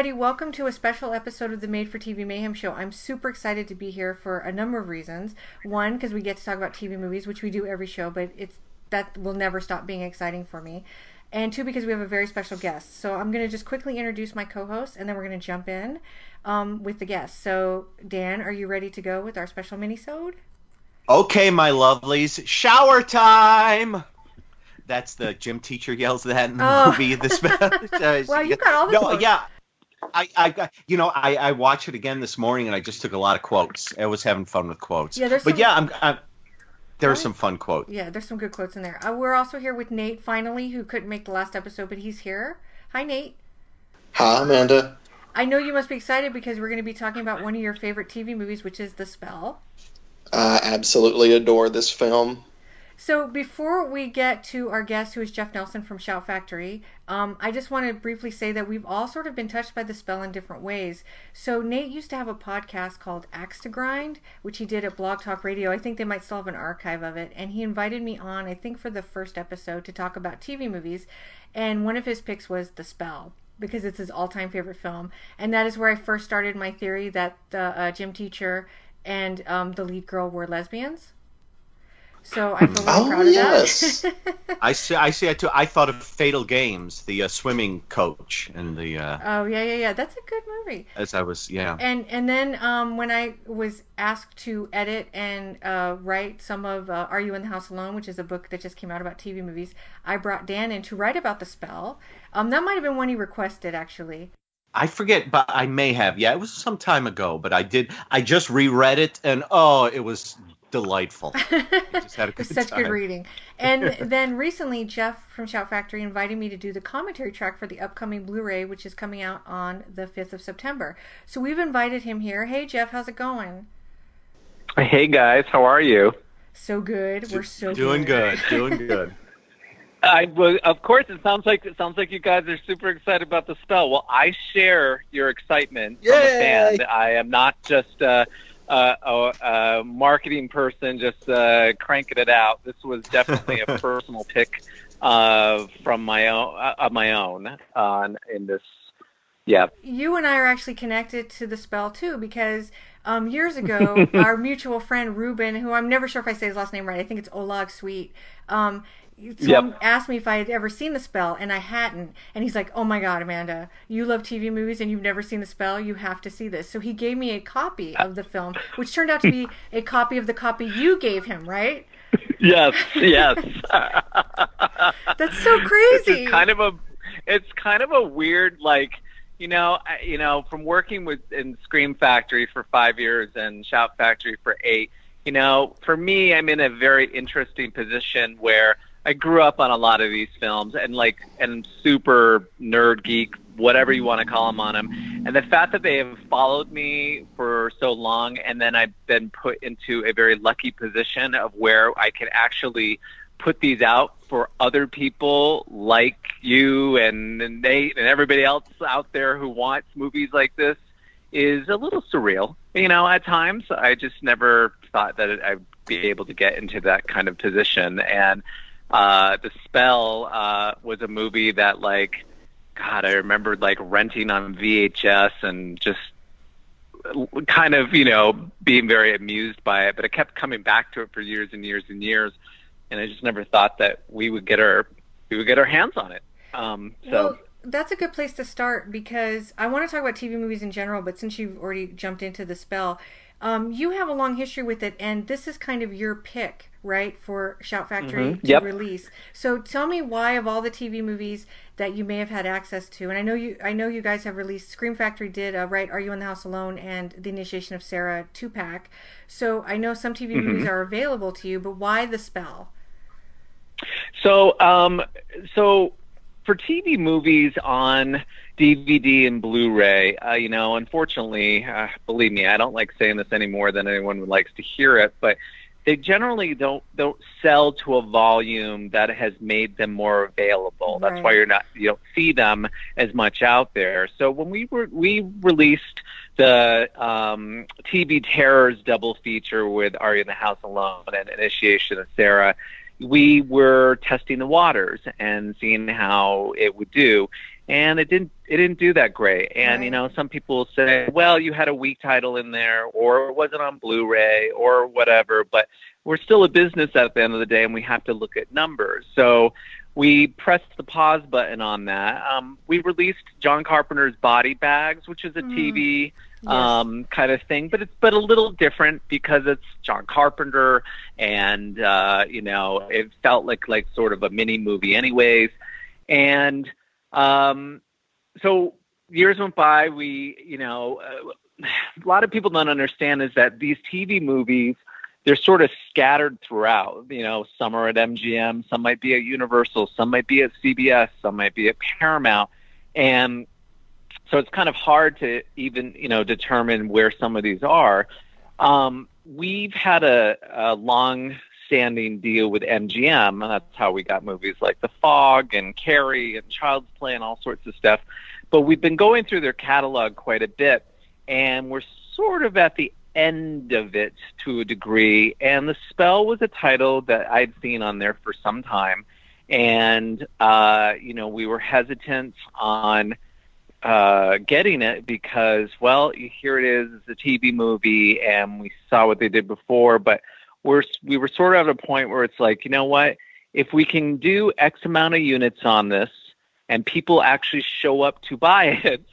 everybody. Welcome to a special episode of the Made for TV Mayhem Show. I'm super excited to be here for a number of reasons. One, because we get to talk about TV movies, which we do every show, but it's that will never stop being exciting for me. And two, because we have a very special guest. So I'm going to just quickly introduce my co-host, and then we're going to jump in um, with the guest. So Dan, are you ready to go with our special mini-sode? Okay, my lovelies, shower time. That's the gym teacher yells that in the Oh. movie. The spe- Well, you got all the no, quotes. yeah. I, I, got- you know, I, I watched it again this morning, and I just took a lot of quotes. I was having fun with quotes. Yeah, there's but some- yeah, I'm, I'm there are some fun quotes. Yeah, there's some good quotes in there. Uh, we're also here with Nate, finally, who couldn't make the last episode, but he's here. Hi, Nate. Hi, Amanda. I know you must be excited because we're going to be talking about one of your favorite TV movies, which is The Spell. I absolutely adore this film. So before we get to our guest, who is Jeff Nelson from Shout Factory, um, I just want to briefly say that we've all sort of been touched by the spell in different ways. So Nate used to have a podcast called Axe to Grind, which he did at Blog Talk Radio. I think they might still have an archive of it, and he invited me on, I think, for the first episode to talk about TV movies, and one of his picks was The Spell. Because it's his all-time favorite film, and that is where I first started my theory that the uh, gym teacher and um, the lead girl were lesbians. So I feel really Oh, proud of yes. that. I see. I see. I too. I thought of Fatal Games, the uh, swimming coach, and the uh, oh yeah, yeah, yeah. That's a good movie. as I was, yeah. And and then um, when I was asked to edit and uh, write some of uh, Are You in the House Alone, which is a book that just came out about TV movies, I brought Dan in to write about the spell. Um, that might have been one he requested actually. I forget, but I may have. Yeah, it was some time ago, but I did. I just reread it, and oh, it was delightful. Just had a good such time. good reading. And then recently, Jeff from Shout Factory invited me to do the commentary track for the upcoming Blu-ray, which is coming out on the 5th of September. So we've invited him here. Hey, Jeff, how's it going? Hey guys, how are you? So good. We're so doing good. Doing good. I well, of course it sounds like it sounds like you guys are super excited about the spell. Well, I share your excitement from a fan. I am not just uh, a, a, a marketing person just uh, cranking it out. This was definitely a personal pick uh, from my own uh, of my own on in this. Yeah, you and I are actually connected to the spell too because um, years ago, our mutual friend Ruben, who I'm never sure if I say his last name right, I think it's Olag Sweet, um, someone Yep. asked me if I had ever seen the spell, and I hadn't. And he's like, "Oh my God, Amanda, you love TV movies and you've never seen the spell. You have to see this." So he gave me a copy of the film, which turned out to be a copy of the copy you gave him, right? yes, yes. That's so crazy. It's kind of a, it's kind of a weird like, you know, I- you know, from working with in Scream Factory for five years and Shout Factory for eight. You know, for me, I'm in a very interesting position where I grew up on a lot of these films and like, and super nerd geek, whatever you want to call them on them. And the fact that they have followed me for so long, and then I've been put into a very lucky position of where I can actually put these out for other people like you and, and Nate and everybody else out there who wants movies like this is a little surreal. You know, at times I just never thought that I'd be able to get into that kind of position. And uh, The Spell uh, was a movie that, like, God, I remember like renting on VHS and just kind of, you know, being very amused by it. But I kept coming back to it for years and years and years, and I just never thought that we would get our we would get our hands on it. Um, so Well, that's a good place to start because I want to talk about TV movies in general, but since you've already jumped into the spell, um, you have a long history with it, and this is kind of your pick, right, for Shout Factory Mhm. to Yep. release. So tell me why, of all the TV movies that you may have had access to, and I know you, I know you guys have released. Scream Factory did, uh, right? Are you in the house alone? And the Initiation of Sarah two pack. So I know some TV movies are available to you, but why the spell? So, um, so for TV movies on DVD and Blu-ray, uh, you know, unfortunately, uh, believe me, I don't like saying this any more than anyone likes to hear it, but they generally don't don't sell to a volume that has made them more available. That's why you're not you don't see them as much out there. So when we were we released the um, TV Terrors double feature with Are You in the House Alone and Initiation of Sarah, we were testing the waters and seeing how it would do. And it didn't it didn't do that great. And you know, some people will say, well, you had a weak title in there, or it wasn't on Blu-ray, or whatever. But we're still a business at the end of the day, and we have to look at numbers. So we pressed the pause button on that. Um, we released John Carpenter's Body Bags, which is a Mm. TV Yes. um, kind of thing, but it's but a little different because it's John Carpenter, and uh, you know it felt like like sort of a mini movie, anyways. And um, so years went by. We, you know, uh, a lot of people don't understand is that these TV movies they're sort of scattered throughout. You know, some are at MGM, some might be at Universal, some might be at CBS, some might be at Paramount, and so it's kind of hard to even you know determine where some of these are. Um, we've had a, a long-standing deal with MGM, and that's how we got movies like The Fog and Carrie and Child's Play and all sorts of stuff. But we've been going through their catalog quite a bit, and we're sort of at the end of it to a degree. And The Spell was a title that I'd seen on there for some time, and uh, you know we were hesitant on uh, getting it because, well, here it is, it's a TV movie, and we saw what they did before, but we're we were sort of at a point where it's like, you know what, if we can do X amount of units on this, and people actually show up to buy it,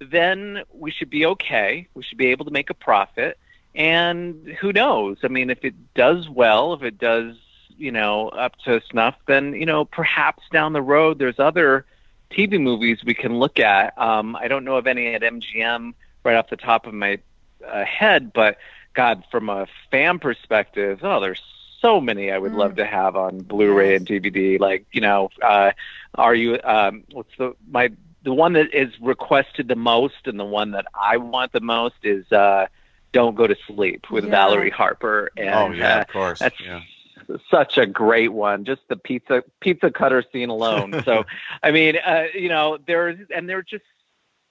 then we should be okay. We should be able to make a profit, and who knows? I mean, if it does well, if it does, you know, up to snuff, then you know, perhaps down the road there's other TV movies we can look at. Um, I don't know of any at MGM right off the top of my uh, head, but God, from a fan perspective, oh, there's so many I would Mm. love to have on Blu-ray and DVD. Like, you know, uh, are you? Um, what's the my the one that is requested the most and the one that I want the most is uh, "Don't Go to Sleep" with Yeah. Valerie Harper. And, oh yeah, uh, of course. that's yeah. such a great one. Just the pizza pizza cutter scene alone. so, I mean, uh, you know, there's and there are just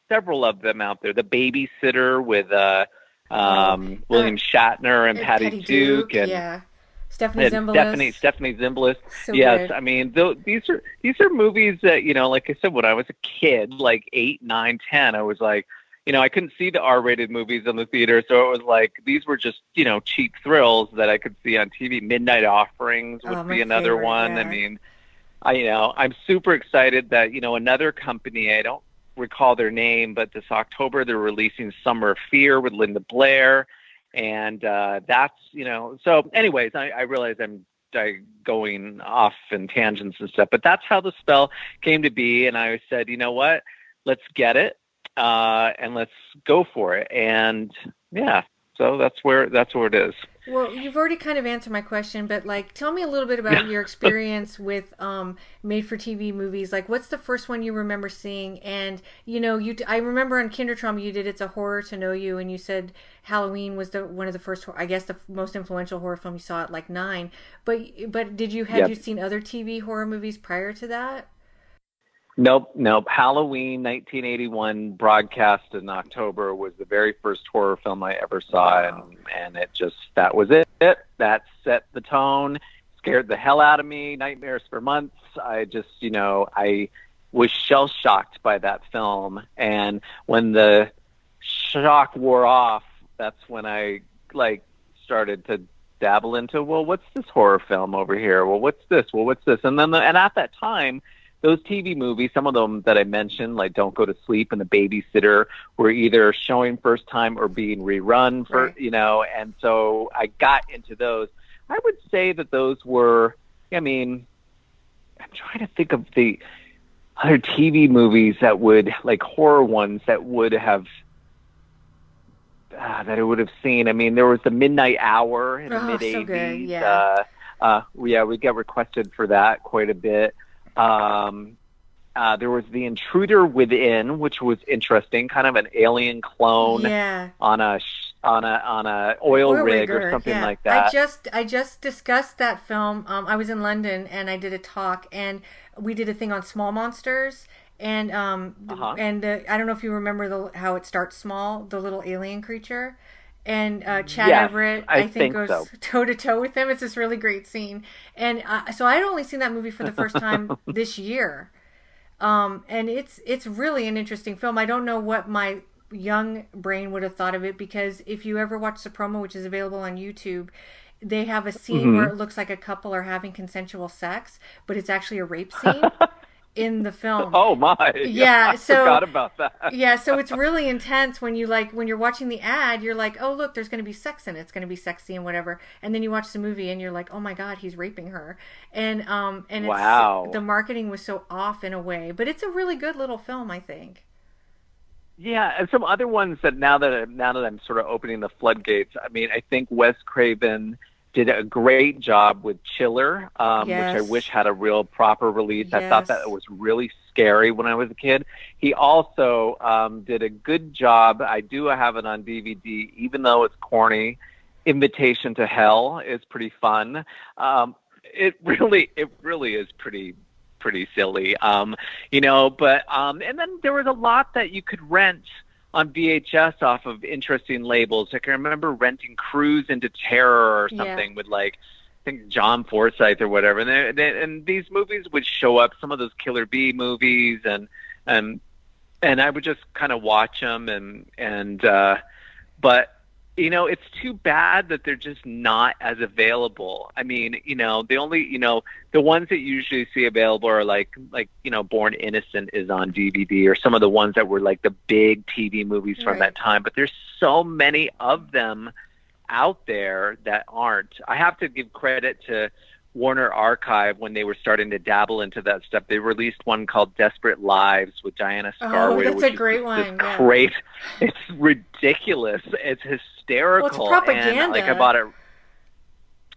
several of them out there. The babysitter with uh, um, William Shatner and, And Patty, Duke, and, yeah, Stephanie and Zimbalist. Stephanie Stephanie Zimbalist. So yes. I mean th- these are these are movies that you know, like I said, when I was a kid, like eight, nine, ten, I was like, you know, I couldn't see the R-rated movies in the theater, so it was like these were just you know cheap thrills that I could see on TV. Midnight Offerings would Oh, be another favorite, one. I mean, I you know I'm super excited that you know another company I don't recall their name, but this October they're releasing Summer of Fear with Linda Blair, and uh, that's you know. So, anyways, I, I realize I'm I, going off in tangents and stuff, but that's how the spell came to be, and I said, you know what, let's get it, uh, and let's go for it, and yeah. So that's where that's where it is. Well, you've already kind of answered my question, but like, tell me a little bit about your experience with um, made-for-TV movies. Like, what's the first one you remember seeing? And you know, you I remember on Kindertrauma you did "It's a Horror to Know You," and you said Halloween was the one of the first, I guess, the most influential horror film you saw at like nine. But but did you had Yep. you seen other TV horror movies prior to that? Nope, nope. Halloween 1981 broadcast in October was the very first horror film I ever saw, and and it just that was it. That set the tone, scared the hell out of me. Nightmares for months. I just, you know, I was shell shocked by that film, and when the shock wore off, that's when I like started to dabble into well, what's this horror film over here? Well, what's this? Well, what's this? And then the, and at that time those TV movies, some of them that I mentioned, like Don't Go to Sleep and The Babysitter, were either showing first time or being rerun for, Right. you know, and so I got into those. I would say that those were, I mean, I'm trying to think of the other TV movies that would, like horror ones that would have, uh, that I would have seen. I mean, there was The Midnight Hour in the Oh, mid so 80s. good, yeah. Uh, uh, yeah, we got requested for that quite a bit. Um, uh, there was The Intruder Within, which was interesting, kind of an alien clone Yeah. on a sh- on a on a oil, rig or something yeah. like that. I just I just discussed that film. Um, I was in London and I did a talk and we did a thing on small monsters and um Uh-huh. and uh, I don't know if you remember the how it starts small, the little alien creature. And uh, Chad Yes, Everett, I I, think, think goes toe to toe with him. It's this really great scene, and uh, so I'd only seen that movie for the first time this year. Um, and it's it's really an interesting film. I don't know what my young brain would have thought of it because if you ever watch the promo, which is available on YouTube, they have a scene Mm-hmm. where it looks like a couple are having consensual sex, but it's actually a rape scene in the film. Oh my! Yeah, I so- forgot about that. yeah, so it's really intense when you like when you're watching the ad, you're like, "Oh, look, there's going to be sex in it. It's going to be sexy and whatever." And then you watch the movie and you're like, "Oh my god, he's raping her." And um and it's Wow. the marketing was so off in a way, but it's a really good little film, I think. Yeah, and some other ones that now that now that I'm sort of opening the floodgates. I mean, I think Wes Craven did a great job with Chiller, um, which I wish had a real proper release. I thought that it was really scary when I was a kid. He also um, did a good job. I do have it on DVD, even though it's corny. Invitation to Hell is pretty fun. Um, it really, it really is pretty pretty silly. Um, you know, but um, and then there was a lot that you could rent on VHS off of interesting labels. Like I remember renting Cruise into Terror or Yeah. something with like I think John Forsythe or whatever. And they, they, and these movies would show up. Some of those Killer Bee movies and and and I would just kind of watch them and and uh, but you know, it's too bad that they're just not as available. I mean, you know, the only, you know, the ones that you usually see available are like, like, you know, Born Innocent is on DVD or some of the ones that were like the big TV movies from Right. that time. But there's so many of them out there that aren't. I have to give credit to Warner Archive when they were starting to dabble into that stuff. They released one called Desperate Lives with Diana Oh, that's a great one, yeah. Great. It's ridiculous. It's hysterical. It's propaganda. like I bought it.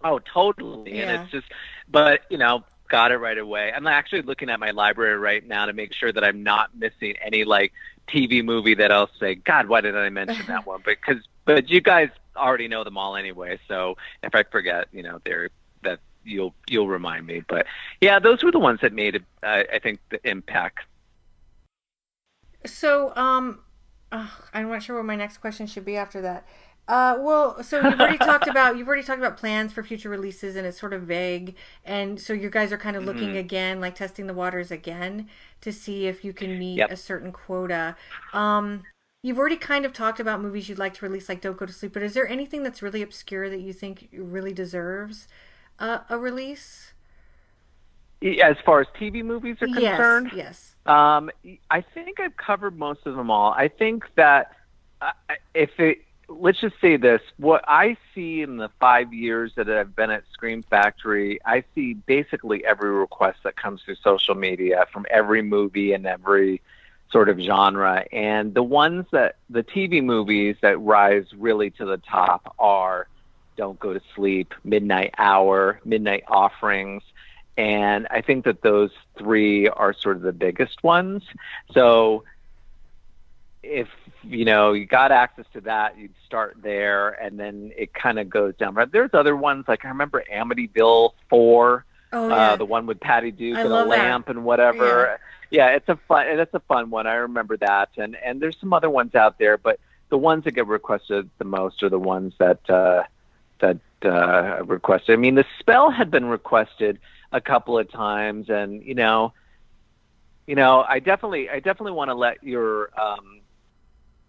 Oh, totally. Yeah. And it's just, but you know, got it right away. I'm actually looking at my library right now to make sure that I'm not missing any like TV movie that I'll say, God, why did I mention that one? Because, but you guys already know them all anyway. So if I forget, you know, they're that you'll you'll remind me. But yeah, those were the ones that made, uh, I think, the impact. So, um, ugh, I'm not sure what my next question should be after that. Uh, well, so you've already talked about you've already talked about plans for future releases, and it's sort of vague. And so you guys are kind of Mm-hmm. looking again, like testing the waters again, to see if you can meet Yep. a certain quota. Um, you've already kind of talked about movies you'd like to release, like Don't Go to Sleep. But is there anything that's really obscure that you think really deserves uh, a release? As far as TV movies are concerned, Yes. Yes. Um, I think I've covered most of them all. I think that uh, if it, let's just say this, what I see in the five years that I've been at Scream Factory, I see basically every request that comes through social media from every movie and every sort of genre. And the ones that, the TV movies that rise really to the top are Don't Go to Sleep, Midnight Hour, Midnight Offerings. And I think that those three are sort of the biggest ones. So if you know you got access to that, you'd start there, and then it kind of goes down. But there's other ones like I remember Amityville Four, Oh yeah. uh, the one with Patty Duke I and a love that. lamp and whatever. Yeah. it's a fun. and It's a fun one. I remember that, and and there's some other ones out there, but the ones that get requested the most are the ones that uh, that uh, requested. I mean, the spell had been requested a couple of times, and you know, you know, I definitely, I definitely want to let your um,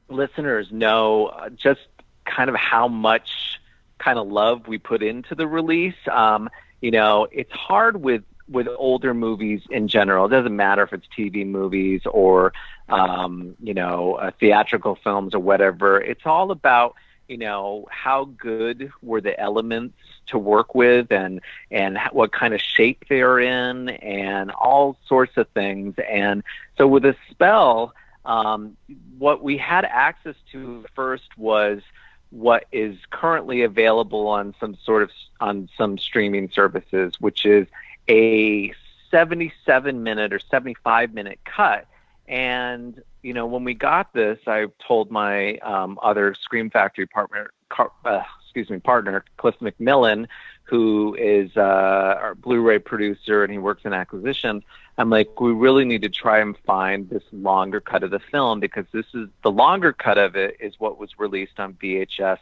listeners know uh, just kind of how much kind of love we put into the release. Um, you know, it's hard with with older movies in general. It doesn't matter if it's TV movies or um, you know uh, theatrical films or whatever. It's all about you know how good were the elements to work with and and what kind of shape they're in and all sorts of things. And so with a spell, um, what we had access to first was what is currently available on some sort of on some streaming services, which is a 77 minute or 75 minute cut. And you know, when we got this, I told my um, other Scream Factory partner, car, uh, excuse me, partner Cliff MacMillan, who is uh, our Blu-ray producer and he works in acquisition. I'm like, we really need to try and find this longer cut of the film because this is the longer cut of it is what was released on VHS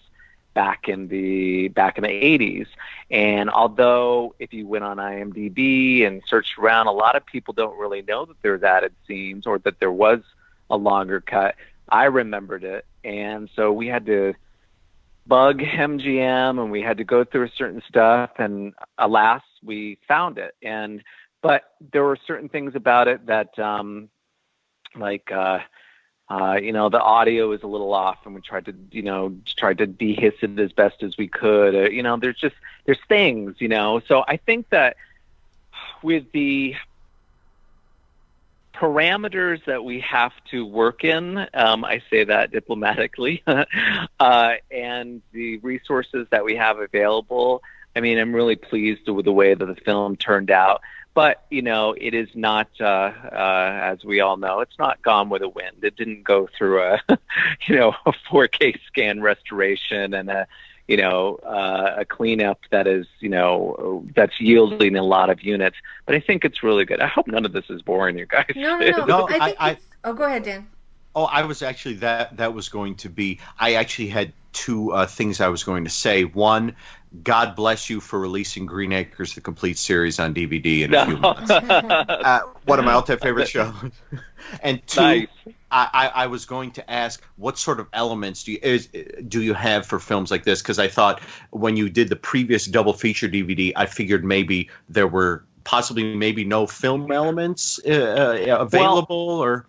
back in the back in the 80s. And although if you went on IMDb and searched around, a lot of people don't really know that there's added scenes or that there was a longer cut. I remembered it, and so we had to bug MGM and we had to go through a certain stuff. And alas, we found it. And but there were certain things about it that, um, like. Uh, uh, you know, the audio is a little off, and we tried to, you know, tried to dehiss it as best as we could. Uh, you know, there's just there's things, you know. So I think that with the parameters that we have to work in, um, I say that diplomatically, uh, and the resources that we have available. I mean, I'm really pleased with the way that the film turned out but you know it is not uh, uh, as we all know it's not gone with the wind. It didn't go through a you know a 4k scan restoration and a you know uh, a cleanup that is you know that's yielding a lot of units. But i think it's really good. I hope none of this is boring you guys. No no no, No, I think I- I- oh go ahead dan. Oh, I was actually that that was going to be. I actually had two uh, things I was going to say. One, God bless you for releasing Green Acres, the complete series on DVD in a few months. Uh, one of my all-time favorite shows. and two, nice I, I, I was going to ask what sort of elements do you is, do you have for films like this? Because I thought when you did the previous double feature DVD, I figured maybe there were possibly maybe no film elements uh, uh, available or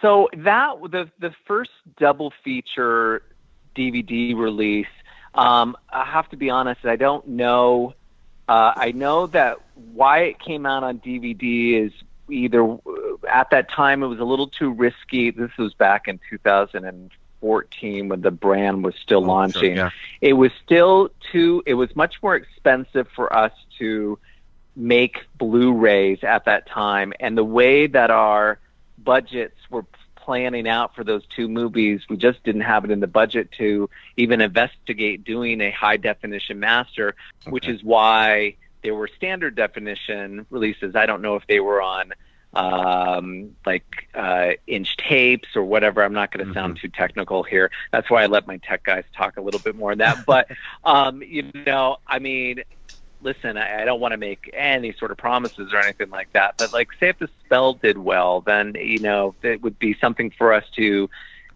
So that the the first double feature DVD release. Um, I have to be honest. I don't know. Uh, I know that why it came out on DVD is either uh, at that time it was a little too risky. This was back in 2014 when the brand was still Oh, launching. sure, yeah. It was still too. It was much more expensive for us to make Blu-rays at that time, and the way that our budgets were planning out for those two movies, we just didn't have it in the budget to even investigate doing a high definition master, which is why there were standard definition releases. I don't know if they were on um, like uh, inch tapes or whatever. I'm not going to sound too technical here. That's why I let my tech guys talk a little bit more on that. But um, you know, I mean, listen, I, I don't want to make any sort of promises or anything like that, but like, say if the spell did well, then you know it would be something for us to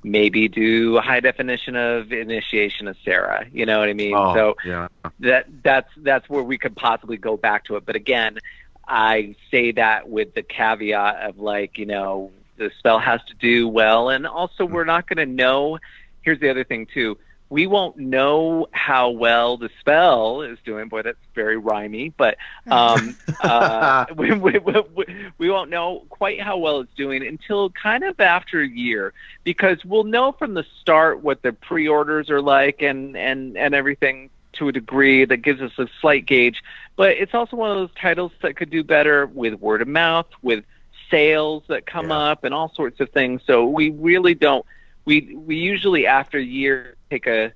maybe do a high definition of initiation of Sarah. You know what I mean? Oh, so yeah. that that's that's where we could possibly go back to it. But again, I say that with the caveat of like, you know, the spell has to do well, and also we're not going to know. Here's the other thing too we won't know how well the spell is doing. Boy, that's very rhymy, but um, uh, we, we, we, we won't know quite how well it's doing until kind of after a year, because we'll know from the start what the pre-orders are like and and and everything to a degree that gives us a slight gauge. But it's also one of those titles that could do better with word of mouth, with sales that come Yeah. up, and all sorts of things. So we really don't. We we usually after a year take a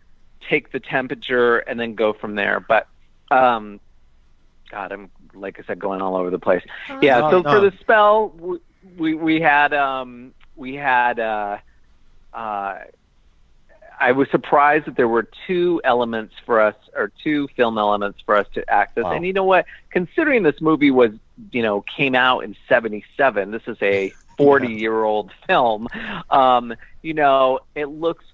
take the temperature and then go from there. But um, God, I'm like I said, going all over the place. Oh, yeah. No, so no. for the spell, we we, we had um, we had. Uh, uh, I was surprised that there were two elements for us, or two film elements for us to access. Wow. And you know what? Considering this movie was, you know, came out in '77, this is a 40-year-old film. Um, you know, it looks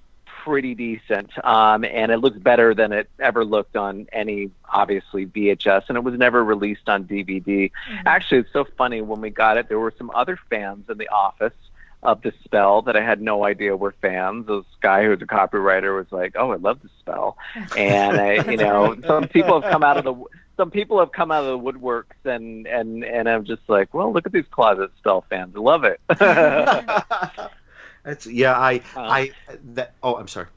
pretty decent, um, and it looks better than it ever looked on any, obviously, VHS, and it was never released on DVD. Actually, it's so funny when we got it. There were some other fans in the office of the spell that I had no idea were fans. This guy who's a copywriter was like, "Oh, I love the spell," and I, you know, some people have come out of the some people have come out of the woodworks, and and and I'm just like, well, look at these closet spell fans. I love it. That's yeah. I Um, I that. Oh, I'm sorry.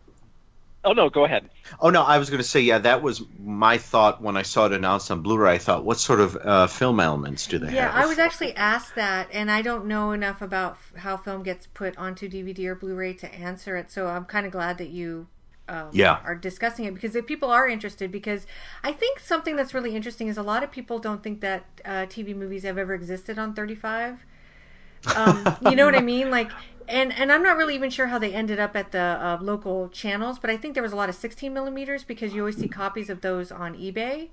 oh no, go ahead. Oh no, I was going to say yeah. That was my thought when I saw it announced on Blu-ray. I thought, what sort of uh, film elements do they Yeah, have? Yeah, I was actually asked that, and I don't know enough about f- how film gets put onto DVD or Blu-ray to answer it. So I'm kind of glad that you um, Yeah. are discussing it because if people are interested, because I think something that's really interesting is a lot of people don't think that uh, TV movies have ever existed on 35. Um, you know what I mean? Like and and I'm not really even sure how they ended up at the uh, local channels, but I think there was a lot of 16 millimeters because you always see copies of those on eBay.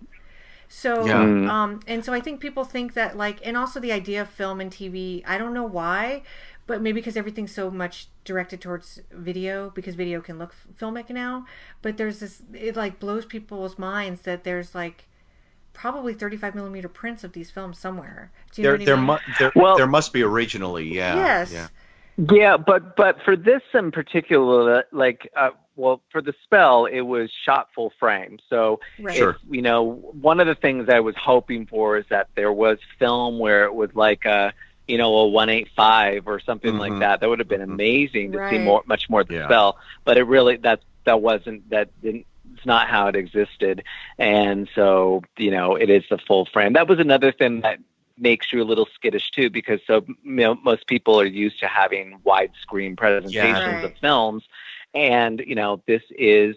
So, Yeah. Mm. um, and so I think people think that like, and also the idea of film and TV. I don't know why, but maybe because everything's so much directed towards video, because video can look f- filmic now. But there's this, it like blows people's minds that there's like probably 35 millimeter prints of these films somewhere. Do you There, what I there, mean? mu- there, Well- there must be originally. Yeah. yes. Yeah. Yeah, but but for this in particular, like, uh, well, for the spell, it was shot full frame. So Right. Sure. you know, one of the things I was hoping for is that there was film where it was like a, you know, a 185 or something like Mhm. that. That would have been Mhm. amazing to see more, much more of the Yeah. spell. But it really that that wasn't that didn't. It's not how it existed, and so you know, it is the full frame. That was another thing that makes you a little skittish too, because so you know, most people are used to having widescreen presentations Right. of films, and you know, this is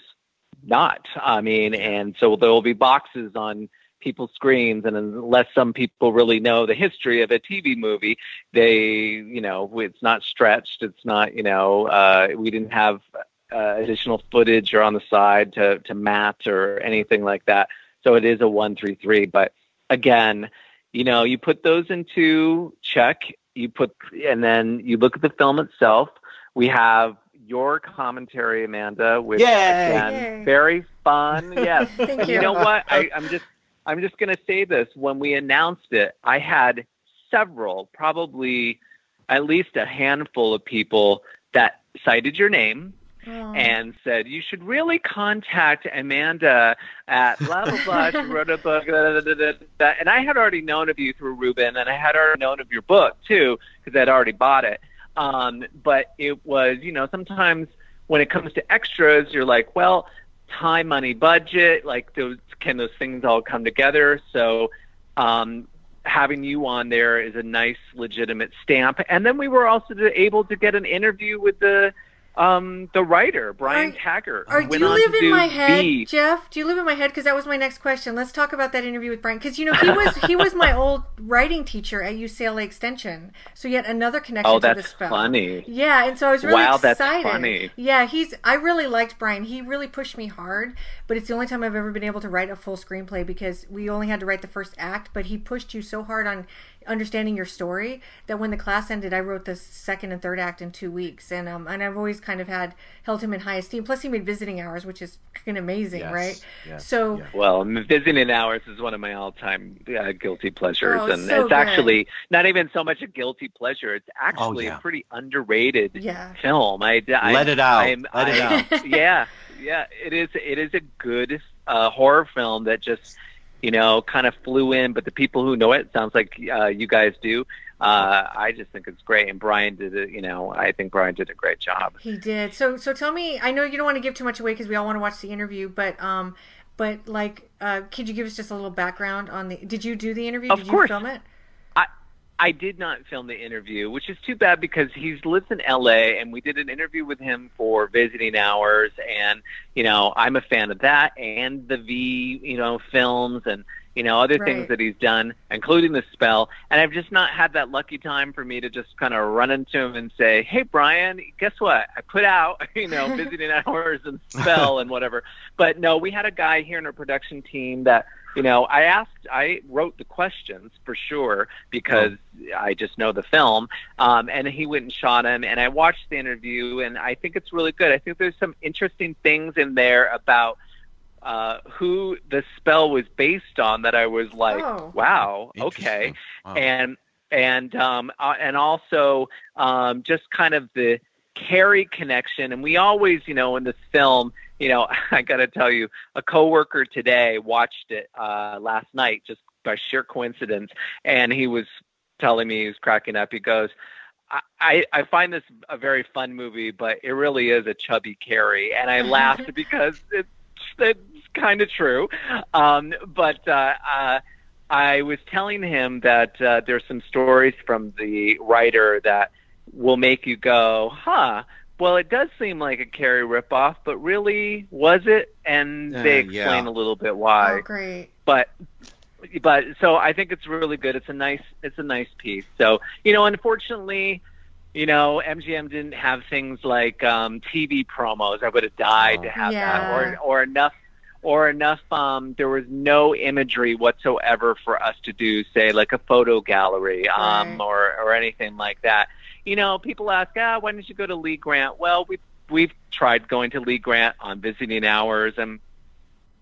not. I mean, and so there will be boxes on people's screens, and unless some people really know the history of a TV movie, they, you know, it's not stretched. It's not, you know, uh, we didn't have uh, additional footage or on the side to to match or anything like that. So it is a one three three. But again, you know, you put those into check. You put, and then you look at the film itself. We have your commentary, Amanda, which Yay! again, Yay. very fun. Yes. Thank you you. know what? I, I'm just I'm just gonna say this. When we announced it, I had several, probably at least a handful of people that cited your name Oh. and said you should really contact Amanda at blah blah blah. She wrote a book, da, da, da, and I had already known of you through Ruben, and I had already known of your book too because I'd already bought it. Um, but it was, you know, sometimes when it comes to extras, you're like, well, time, money, budget, like those can those things all come together? So um, having you on there is a nice, legitimate stamp. And then we were also able to get an interview with the um, the writer Brian Are- Taggart. who do you live in my head, V. Jeff? Do you live in my head? Because that was my next question. Let's talk about that interview with Brian. Because you know he was he was my old writing teacher at UCLA Extension. So yet another connection Oh, to the that's spell. funny. Yeah, and so I was really Wow, that's funny. Yeah, he's. I really liked Brian. He really pushed me hard, but it's the only time I've ever been able to write a full screenplay because we only had to write the first act. But he pushed you so hard on understanding your story that when the class ended, I wrote the second and third act in two weeks, and um, and I've always kind of had held him in high esteem. Plus, he made visiting hours, which is fucking amazing, Yes, right? yes, so. yeah. Well, visiting hours is one of my all-time uh, guilty pleasures, Oh, and so it's good. actually not even so much a guilty pleasure. It's actually yeah. a pretty underrated Yeah. film. I, I Let it out. I'm- Let it out. yeah, yeah. It is. It is a good uh, horror film that just you know kind of flew in. But the people who know it sounds like uh, you guys do. Uh, I just think it's great, and Brian did it. You know, I think Brian did a great job. He did. So so tell me. I know you don't want to give too much away because we all want to watch the interview, but um, but like, uh, could you give us just a little background on the? Did you do the interview? Of did course. you film it? I did not film the interview, which is too bad because he lives in LA and we did an interview with him for visiting hours and you know, I'm a fan of that and the V, you know, films and you know, other Right. things that he's done, including the spell. And I've just not had that lucky time for me to just kind of run into him and say, Hey Brian, guess what? I put out, you know, visiting hours and spell and whatever. But no, we had a guy here in our production team that you know, I asked, I wrote the questions for sure because I just know the film. Um, and he went and shot him, and I watched the interview, and I think it's really good. I think there's some interesting things in there about uh, who the spell was based on that I was like, Oh. wow, okay Wow. and and um uh, and also um just kind of the Carrie connection and we always you know in this film you know I got to tell you a coworker today watched it uh last night just by sheer coincidence and he was telling me he was cracking up he goes I, I I find this a very fun movie, but it really is a chubby Carrie, and I laughed because it's it's kind of true. Um, but uh, uh, I was telling him that uh, there's some stories from the writer that will make you go, huh. Well, it does seem like a Carrie ripoff, but really, was it? And Uh, they yeah. explain a little bit why Oh, great. but but so I think it's really good. It's a nice it's a nice piece. So you know, unfortunately, you know, MGM didn't have things like um, TV promos. I would have died Oh. to have Yeah. that, or or enough, or enough. Um, there was no imagery whatsoever for us to do, say, like a photo gallery, um, Right. or or anything like that. You know, people ask, ah, why didn't you go to Lee Grant? Well, we we've tried going to Lee Grant on visiting hours, and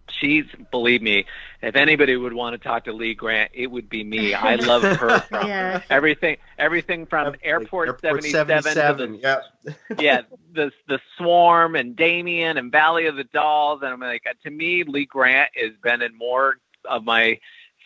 she's believe me, if anybody would want to talk to Lee Grant, it would be me. I love her from Yeah. everything everything from Like Airport, Airport 77, 77, yeah. to the yeah the the Swarm and Damien and Valley of the Dolls and I'm like to me Lee Grant has been in more of my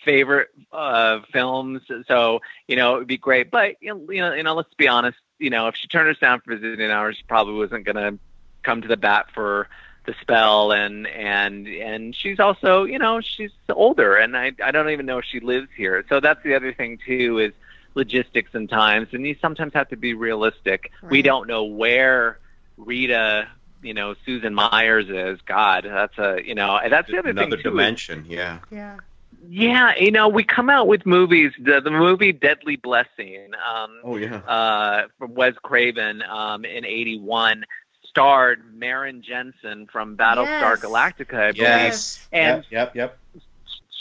favorite uh films. So you know it would be great. But you know, you know you know let's be honest you know if she turned us down for visiting hours she probably wasn't going to come to the bat for the spell. And and and she's also you know she's older and I I don't even know if she lives here. So that's the other thing too is logistics and times. And you sometimes have to be realistic. We don't know where Rita you know Susan Myers is. God that's a you know and that's the other Another thing too is- dimension, yeah. Yeah. Yeah you know we come out with movies the the movie Deadly Blessing um Oh yeah. uh, from Wes Craven um, in '81, starred Maren Jensen from Battlestar Yes. Galactica. I believe. Yes. And- yep, yep, yep.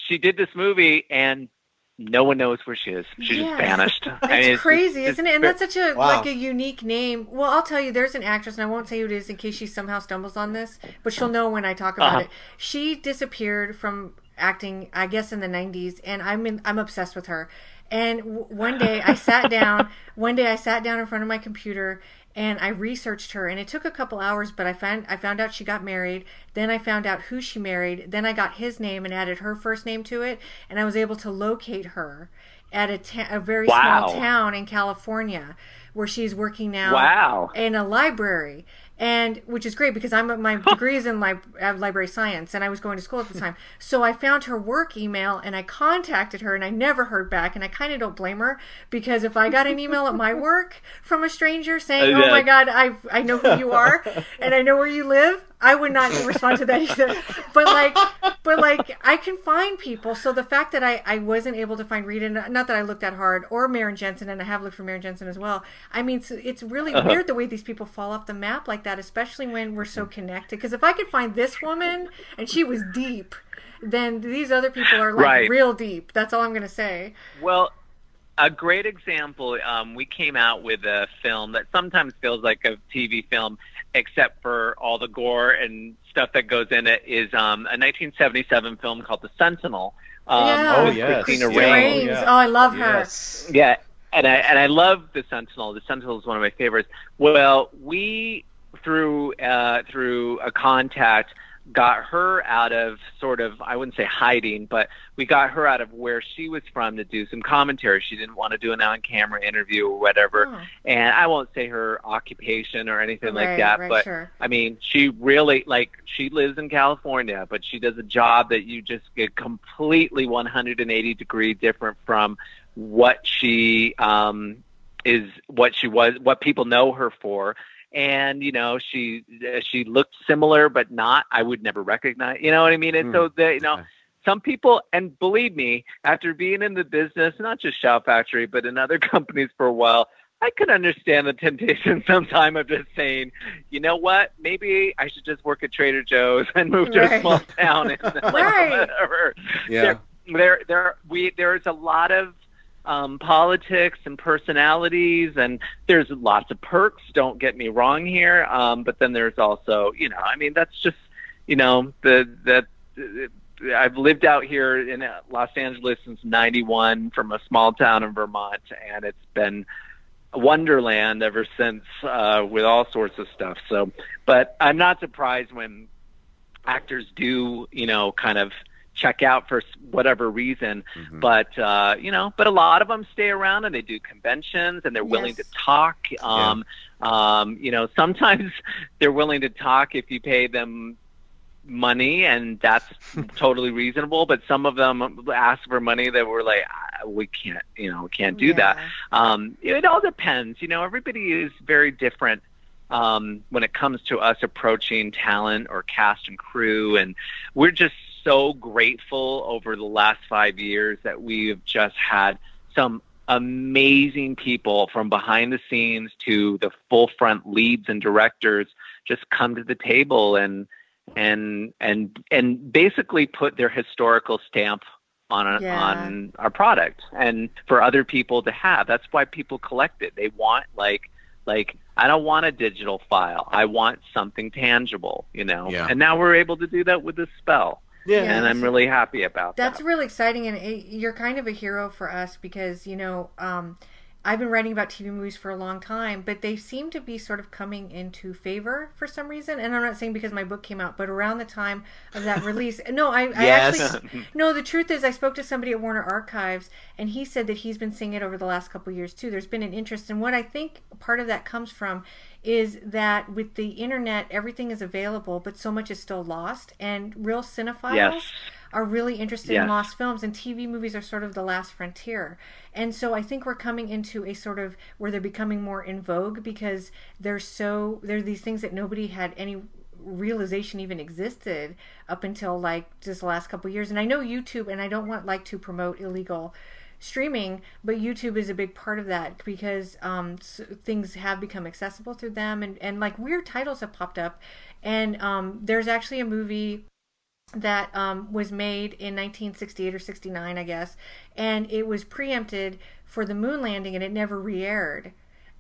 She did this movie, and no one knows where she is. She Yeah. just vanished. I It's mean, crazy, it's isn't it? And that's such a Wow. like a unique name. Well, I'll tell you, there's an actress, and I won't say who it is in case she somehow stumbles on this, but she'll know when I talk about Uh-huh. it. She disappeared from acting, I guess, in the '90s, and I'm in, I'm obsessed with her. And w- one day I sat down. One day I sat down in front of my computer and I researched her, and it took a couple hours, but I found I found out she got married. Then I found out who she married. Then I got his name and added her first name to it, and I was able to locate her at a, ta- a very Wow. small town in California where she's working now Wow. in a library and which is great because I'm my degree is in uh, library science and I was going to school at the time. So I found her work email and I contacted her and I never heard back and I kind of don't blame her because if I got an email at my work from a stranger saying, Uh, "Oh my god, I I know who you are and I know where you live," I would not respond to that either. But like but like I can find people. So the fact that I I wasn't able to find Rita not that I looked that hard or Maren Jensen and I have looked for Maren Jensen as well. I mean it's, it's really Uh-huh. weird the way these people fall off the map like that, especially when we're so connected. Because if I could find this woman and she was deep, then these other people are like Right. real deep. That's all I'm gonna say. Well, a great example. Um, we came out with a film that sometimes feels like a TV film, except for all the gore and stuff that goes in it. Is um, a 1977 film called The Sentinel. Um, Yeah. Oh, yes. Cristina Yeah. Raines. yeah. Oh, I love her. Yes. Yeah, and I and I love the Sentinel. The Sentinel is one of my favorites. Well, we through uh, through a contact got her out of sort of I wouldn't say hiding, but we got her out of where she was from to do some commentary. She didn't want to do an on-camera interview or whatever, Oh, and I won't say her occupation or anything like that, right, but sure. I mean, she really like she lives in California, but she does a job that you just get completely 180 degree different from what she um is what she was what people know her for and you know she uh, she looked similar but not I would never recognize you know what I mean and so hmm. the you know Okay. some people and believe me after being in the business not just shout factory but in other companies for a while I could understand the temptation sometime of just saying, you know what, maybe I should just work at Trader Joe's and move to a small town and like, Right. whatever. Yeah. There, there, we there's a lot of um, politics and personalities, and there's lots of perks. Don't get me wrong here, um, but then there's also, you know, I mean, that's just, you know, the that. I've lived out here in Los Angeles since '91 from a small town in Vermont, and it's been wonderland ever since uh, with all sorts of stuff. So, but I'm not surprised when actors do, you know, kind of check out for whatever reason. Mhm. But uh, you know, but a lot of them stay around and they do conventions and they're willing to talk. Um, um, you know, sometimes they're willing to talk if you pay them money and that's totally reasonable but some of them ask for money that were like "Ah, we can't you know can't do that Yeah. um, it all depends. You know, everybody is very different um, when it comes to us approaching talent or cast and crew, and we're just so grateful over the last five years that we have just had some amazing people from behind the scenes to the full front leads and directors just come to the table and and and and basically put their historical stamp on a, Yeah. on our product and for other people to have. That's why people collect it. They want like like I don't want a digital file. I want something tangible, you know. Yeah. And now we're able to do that with this spell. Yeah. Yeah. And I'm really happy about That's that. That's really exciting, and it, you're kind of a hero for us because you know um, I've been writing about TV movies for a long time, but they seem to be sort of coming into favor for some reason. And I'm not saying because my book came out, but around the time of that release, no, I, I actually no. The truth is, I spoke to somebody at Warner Archives, and he said that he's been seeing it over the last couple of years too. There's been an interest, and what I think part of that comes from is that with the internet, everything is available, but so much is still lost, and real cinephiles Yes. Are really interested in lost films, and TV movies are sort of the last frontier. And so I think we're coming into a sort of where they're becoming more in vogue because they're so they're these things that nobody had any realization even existed up until like just the last couple of years. And I know YouTube, and I don't want like to promote illegal streaming, but YouTube is a big part of that because um, s things have become accessible through them, and and like weird titles have popped up. And um, there's actually a movie that um, was made in 1968 or 69, I guess, and it was preempted for the moon landing, and it never re-aired.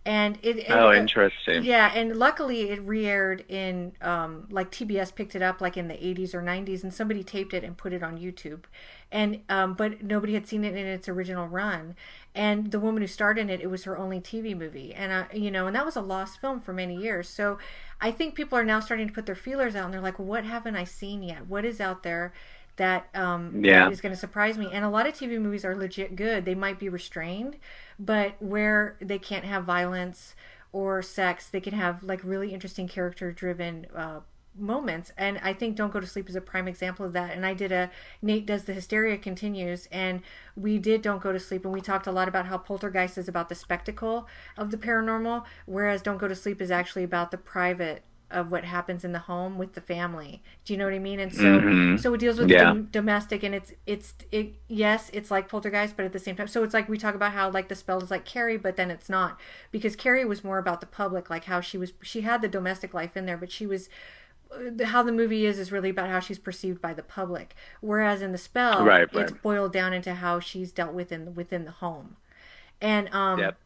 And it, Oh, interesting. yeah, and luckily it re-aired in um, like TBS picked it up like in the 80s or 90s, and somebody taped it and put it on YouTube, and um, but nobody had seen it in its original run. And the woman who starred in it, it was her only TV movie, and uh, you know, and that was a lost film for many years. So I think people are now starting to put their feelers out, and they're like, "What haven't I seen yet? What is out there?" That um, Yeah. is going to surprise me. And a lot of TV movies are legit good. They might be restrained, but where they can't have violence or sex, they can have like really interesting character driven uh, moments. And I think Don't Go to Sleep is a prime example of that. And I did a Nate Does the Hysteria Continues, and we did Don't Go to Sleep, and we talked a lot about how Poltergeist is about the spectacle of the paranormal, whereas Don't Go to Sleep is actually about the private of what happens in the home with the family. Do you know what I mean? And so Mhm. so it deals with Yeah. dom- domestic and it's it's it yes it's like poltergeist but at the same time so it's like we talk about how like the spell is like carrie but then it's not because carrie was more about the public like how she was she had the domestic life in there but she was how the movie is is really about how she's perceived by the public whereas in the spell Right, it's boiled down into how she's dealt with in within the home and um Yep.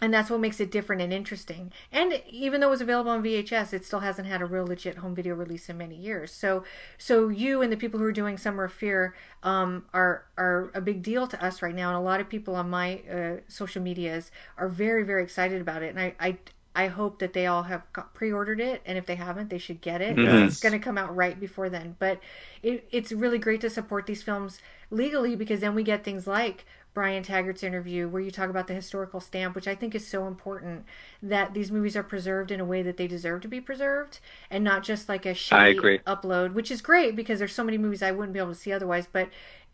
And that's what makes it different and interesting. And even though it was available on VHS, it still hasn't had a real legit home video release in many years. So, so you and the people who are doing Summer of Fear um, are are a big deal to us right now, and a lot of people on my uh, social medias are very very excited about it. And I. I I hope that they all have pre-ordered it, and if they haven't, they should get it. Mhm. It's going to come out right before then. But it, it's really great to support these films legally because then we get things like Brian Taggart's interview where you talk about the historical stamp, which I think is so important that these movies are preserved in a way that they deserve to be preserved and not just like a I shitty agree. upload, which is great because there's so many movies I wouldn't be able to see otherwise. But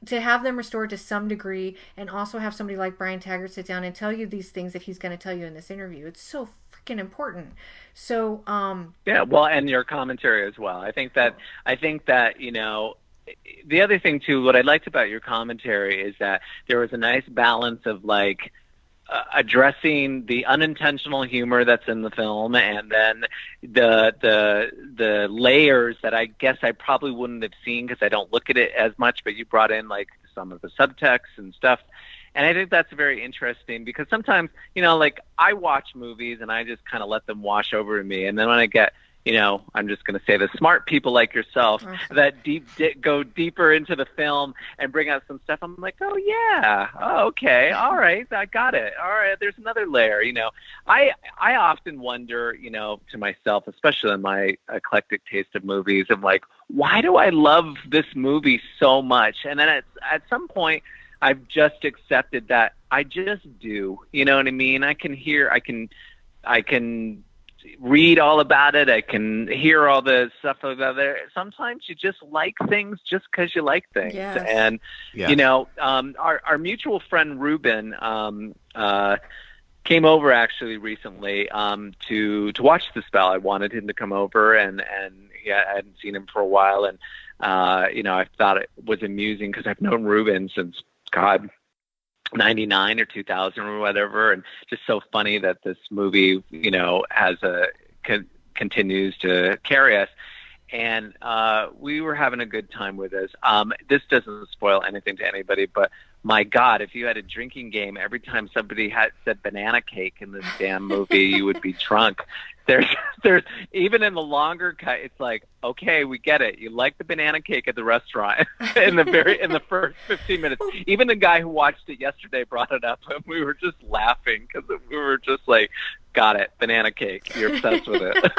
to have them restored to some degree and also have somebody like Brian Taggart sit down and tell you these things that he's going to tell you in this interview, it's so freaking important. So, um, Yeah, well, and your commentary as well. I think that I think that you know the other thing too. What I liked about your commentary is that there was a nice balance of like uh, addressing the unintentional humor that's in the film, and then the the the layers that I guess I probably wouldn't have seen because I don't look at it as much. But you brought in like some of the subtext and stuff. And I think that's very interesting because sometimes, you know, like I watch movies and I just kind of let them wash over me. And then when I get, you know, I'm just going to say the smart people like yourself Awesome. that deep di- go deeper into the film and bring out some stuff. I'm like, oh yeah, oh, okay, all right, I got it. All right, there's another layer. You know, I I often wonder, you know, to myself, especially in my eclectic taste of movies, I'm like, why do I love this movie so much? And then at at some point. I've just accepted that I just do. You know what I mean? I can hear, I can, I can read all about it. I can hear all the stuff about there. Sometimes you just like things just because you like things. Yes. And Yeah. you know, um, our our mutual friend Ruben um, uh, came over actually recently um, to to watch the spell. I wanted him to come over, and and yeah, I hadn't seen him for a while, and uh, you know, I thought it was amusing because I've known Ruben since God. 99 or 2000 or whatever and just so funny that this movie you know has a con- continues to carry us and uh, we were having a good time with this. Um, this doesn't spoil anything to anybody, but my God, if you had a drinking game every time somebody had said banana cake in this damn movie, you would be drunk. There's, there's even in the longer cut, it's like, okay, we get it. You like the banana cake at the restaurant in the very in the first 15 minutes. Even the guy who watched it yesterday brought it up, and we were just laughing because we were just like, got it, banana cake. You're obsessed with it.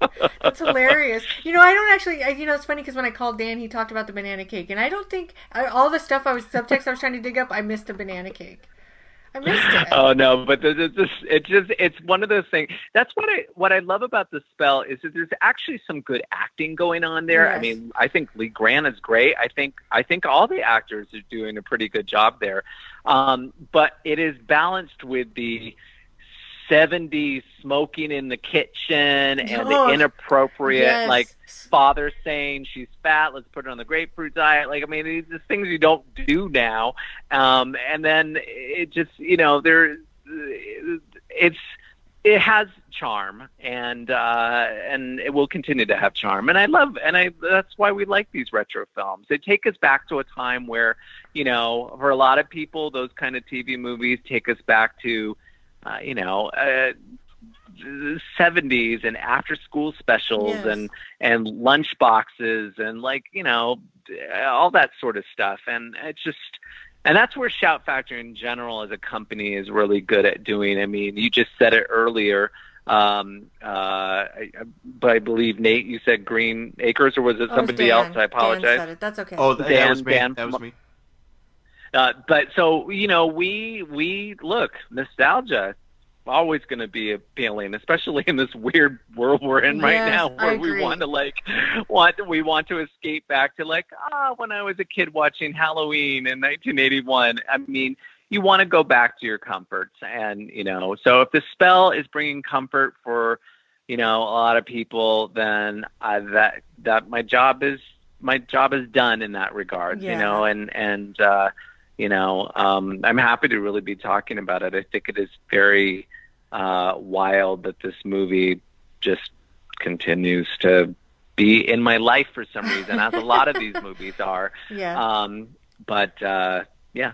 That's hilarious. You know, I don't actually. I, you know, it's funny because when I called Dan, he talked about the banana cake, and I don't think I, all the stuff I was subtext I was trying to dig up. I missed the banana cake. I missed it. Oh no, but it's just it just it's one of those things. That's what I what I love about the spell is that there's actually some good acting going on there. Yes. I mean, I think Lee Grant is great. I think I think all the actors are doing a pretty good job there. Um, but it is balanced with the 70s smoking in the kitchen and Oh, the inappropriate yes. like father saying she's fat let's put her on the grapefruit diet. Like i mean these are things you don't do now. Um and then it just you know there it's it has charm and uh and it will continue to have charm. And i love and i that's why we like these retro films. They take us back to a time where you know for a lot of people those kind of tv movies take us back to uh, you know uh 70s and after school specials Yes. and and lunch boxes and like you know all that sort of stuff and it's just and that's where shout factory in general as a company is really good at doing i mean you just said it earlier um uh I, I- but i believe nate you said green acres or was it Oh, it was somebody else i Dan apologize said it. That's okay. Oh, that, that Dan- was me. Dan- that was me. Uh, but so you know, we we look nostalgia always going to be appealing, especially in this weird world we're in right now, where we want to like want we want to escape back to like ah when I was a kid watching Halloween in 1981. I mean, you want to go back to your comforts, and you know, so if the spell is bringing comfort for you know a lot of people, then uh, that that my job is my job is done in that regard. Yeah. You know, and and uh, you know, um, I'm happy to really be talking about it. I think it is very uh, wild that this movie just continues to be in my life for some reason, as a lot of these movies are. yeah. Um, but uh, yeah,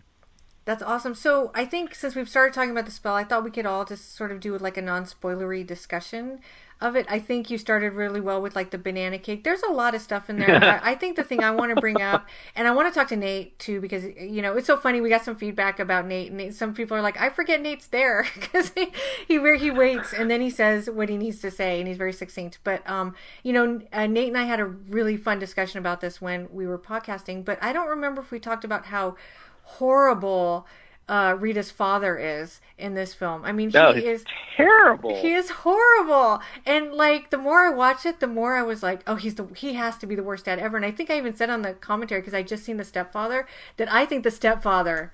That's awesome. So I think since we've started talking about the spell, I thought we could all just sort of do like a non-spoilery discussion of it. I think you started really well with like the banana cake. There's a lot of stuff in there. I, I think the thing I want to bring up, and I want to talk to Nate too, because you know it's so funny. We got some feedback about Nate, and Nate, some people are like, "I forget Nate's there," because he, he where he waits and then he says what he needs to say, and he's very succinct. But um, you know, uh, Nate and I had a really fun discussion about this when we were podcasting. But I don't remember if we talked about how horrible uh, Rita's father is in this film. I mean, he no, is terrible. he is horrible. And like the more I watch it, the more I was like, oh, he's the he has to be the worst dad ever. And I think I even said on the commentary because I just seen the stepfather that I think the stepfather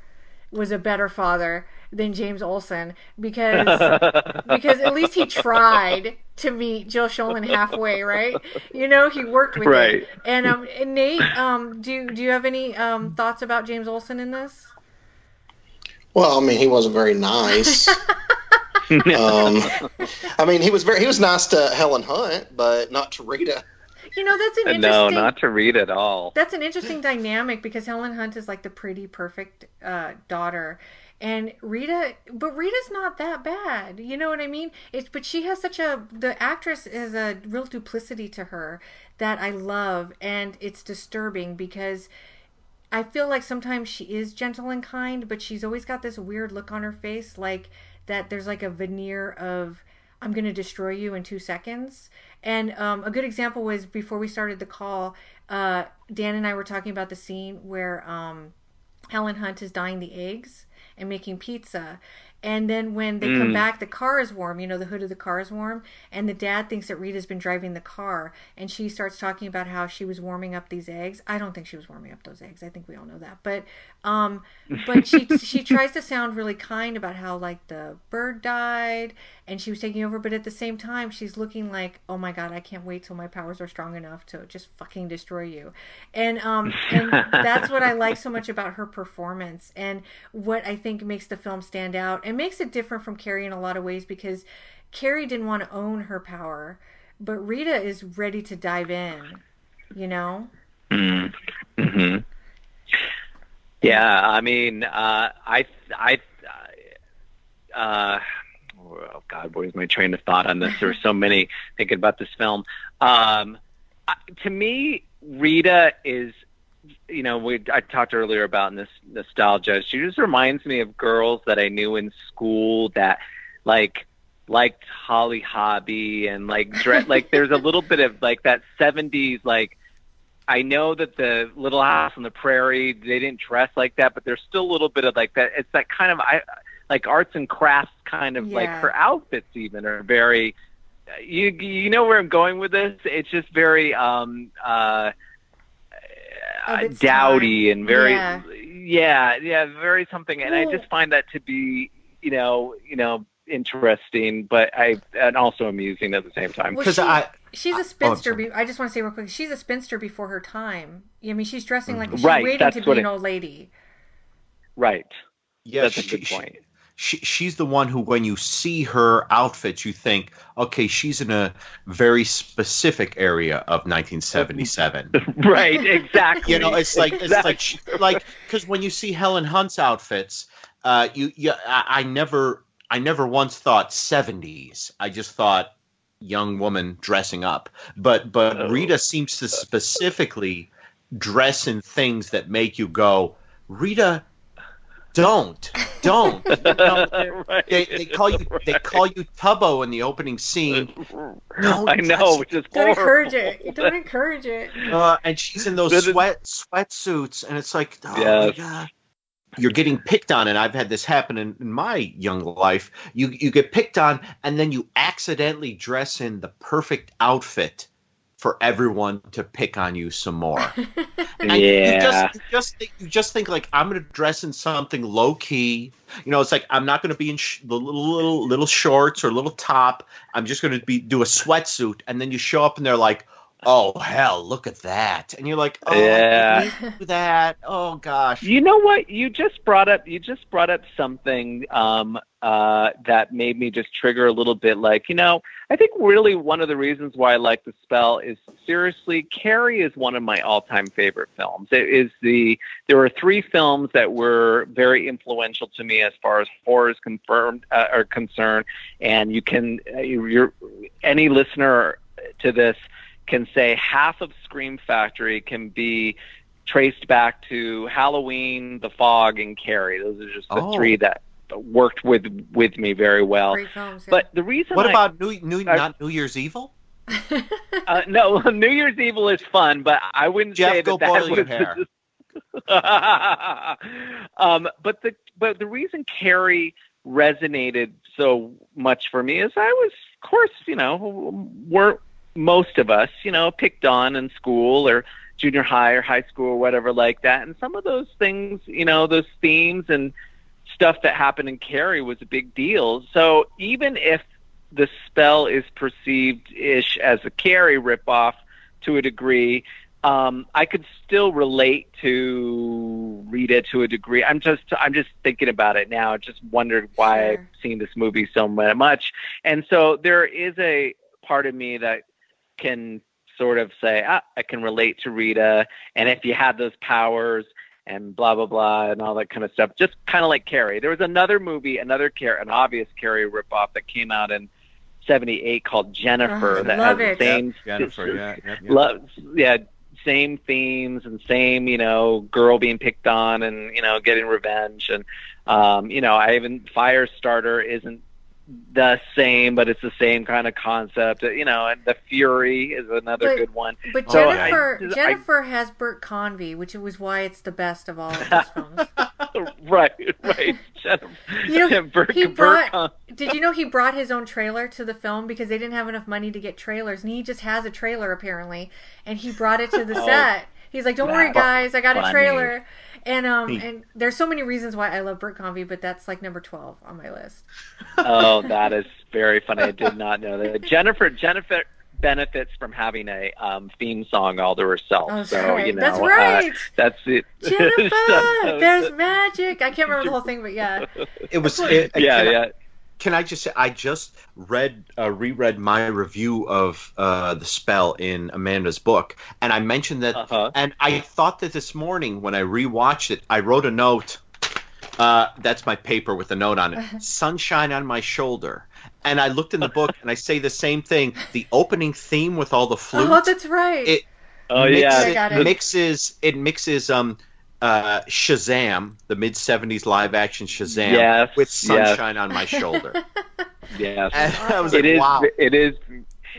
was a better father than James Olson because because at least he tried to meet Jill Schoelen halfway, right? You know, he worked with Right. it. And um, and Nate, um, do you- do you have any um thoughts about James Olson in this? Well, I mean, he wasn't very nice. um, I mean, he was very he was nice to Helen Hunt, but not to Rita. You know, that's an interesting. no, not to Rita at all. That's an interesting dynamic because Helen Hunt is like the pretty, perfect uh, daughter, and Rita, but Rita's not that bad. You know what I mean? It's but she has such a the actress has a real duplicity to her that I love, and it's disturbing because. I feel like sometimes she is gentle and kind, but she's always got this weird look on her face, like that there's like a veneer of I'm going to destroy you in two seconds. And um, a good example was before we started the call, uh, Dan and I were talking about the scene where um, Helen Hunt is dyeing the eggs and making pizza. And then when they Mm. come back, the car is warm. You know, the hood of the car is warm. And the dad thinks that Rita's been driving the car. And she starts talking about how she was warming up these eggs. I don't think she was warming up those eggs. I think we all know that. But, um, but she she tries to sound really kind about how like the bird died and she was taking over. But at the same time, she's looking like, oh my god, I can't wait till my powers are strong enough to just fucking destroy you. And um, and that's what I like so much about her performance and what I think makes the film stand out and makes it different from Carrie in a lot of ways because Carrie didn't want to own her power, but Rita is ready to dive in. You know? Mm-hmm. Yeah, I mean, uh, I, I, uh, oh God, where's my train of thought on this? There were so many thinking about this film. Um, to me, Rita is, you know, we I talked earlier about this nostalgia. She just reminds me of girls that I knew in school that, like, liked Holly Hobbie and like dress. like, there's a little bit of like that '70s like. I know that the Little House on the Prairie they didn't dress like that, but there's still a little bit of like that. It's that kind of I like arts and crafts kind of like her outfits even are very. You you know where I'm going with this? It's just very um uh Of uh, dowdy time. and very Yeah. yeah yeah very something, and I just find that to be you know you know interesting, but I and also amusing at the same time. Well, Because she- I She's I- oh, spinster. sorry. be- I just want to say real quick, she's a spinster before her time. I mean, she's dressing mm-hmm. like she's Right, waiting to be an old lady. Right. yeah, That's a she- good she- point. She she's the one who when you see her outfits you think okay she's in a very specific area of 1977 right. Exactly. you know it's like it's Exactly. like she, like because when you see helen hunt's outfits uh you you I, I never i never once thought 70s i just thought young woman dressing up but but Oh. rita seems to specifically dress in things that make you go rita don't don't You know, right. they, they call you they call you Tubbo in the opening scene, Don't I know, touch which is Don't encourage horrible. it. Don't encourage it. uh, and she's in those That is- sweat sweatsuits, and it's like, oh my god, you're getting picked on. And I've had this happen in, in my young life. You you get picked on, and then you accidentally dress in the perfect outfit for everyone to pick on you some more. And you Yeah. just, you just think, you just think like I'm going to dress in something low key. You know, it's like I'm not going to be in sh- the little little little shorts or little top. I'm just going to be do a sweatsuit, and then you show up and they're like, "Oh hell, look at that!" And you're like, "Oh, Yeah. I didn't do that. Oh gosh." You know what? You just brought up. You just brought up something um, uh, that made me just trigger a little bit. Like, you know, I think really one of the reasons why I like the spell is seriously, Carrie is one of my all-time favorite films. It is the there were three films that were very influential to me as far as horror is confirmed uh, are concerned, and you can uh, you're any listener to this can say half of Scream Factory can be traced back to Halloween, The Fog, and Carrie. Those are just the Oh. three that worked with with me very well. Films. yeah. But the reason What I- about New New I- not New Year's Evil? uh, no, New Year's Evil is fun, but I wouldn't Jeff, say that go that boil was your hair. um, but the but the reason Carrie resonated so much for me is I was, of course, you know, we're most of us, you know, picked on in school or junior high or high school or whatever like that, and some of those things, you know, those themes and stuff that happened in Carrie was a big deal. So even if the spell is perceived ish as a Carrie ripoff to a degree. Um, I could still relate to Rita to a degree. I'm just I'm just thinking about it now. I just wondered why Sure. I've seen this movie so much, and so there is a part of me that can sort of say ah, I can relate to Rita, and if you had those powers and blah blah blah and all that kind of stuff, just kind of like Carrie. There was another movie, another Carrie, an obvious Carrie ripoff that came out in '78 called Jennifer Oh, that love has it. the same Jennifer, yeah, yeah, yeah. Lo- yeah, same themes and same, you know, girl being picked on and you know getting revenge and um, you know, I even Firestarter isn't the same, but it's the same kind of concept. Uh, you know, and the Fury is another But- good one. But So I- Jennifer, I- Jennifer has Burt Convy, which was why it's the best of all of those films. right, right. Jennifer. You know Burt- he brought? Did you know he brought his own trailer to the film because they didn't have enough money to get trailers, and he just has a trailer apparently, and he brought it to the Oh, set. He's like, "Don't worry, guys, I got a trailer." And um, He- and there's so many reasons why I love Burt Convy, but that's like number twelve on my list. oh, that is very funny. I did not know that. Jennifer Jennifer benefits from having a um, theme song all to herself. Oh, so right. you know, That's uh, right. that's it. Jennifer, So- there's magic. I can't remember the whole thing, but yeah. It was. It, yeah, can I- yeah. Can I just say I just read uh, reread my review of uh, the spell in Amanda's book, and I mentioned that, Uh-huh. and I thought that this morning when I rewatched it, I wrote a note. Uh, that's my paper with a note on it. Sunshine on my shoulder. And I looked in the book and I say the same thing. The opening theme with all the flutes. Oh, that's right. It- Oh mixes, yeah. I got it. mixes it mixes um uh Shazam, the mid seventies live action Shazam, Yes, with yes. sunshine on my shoulder. Yes. And I was It like, is. wow. It is.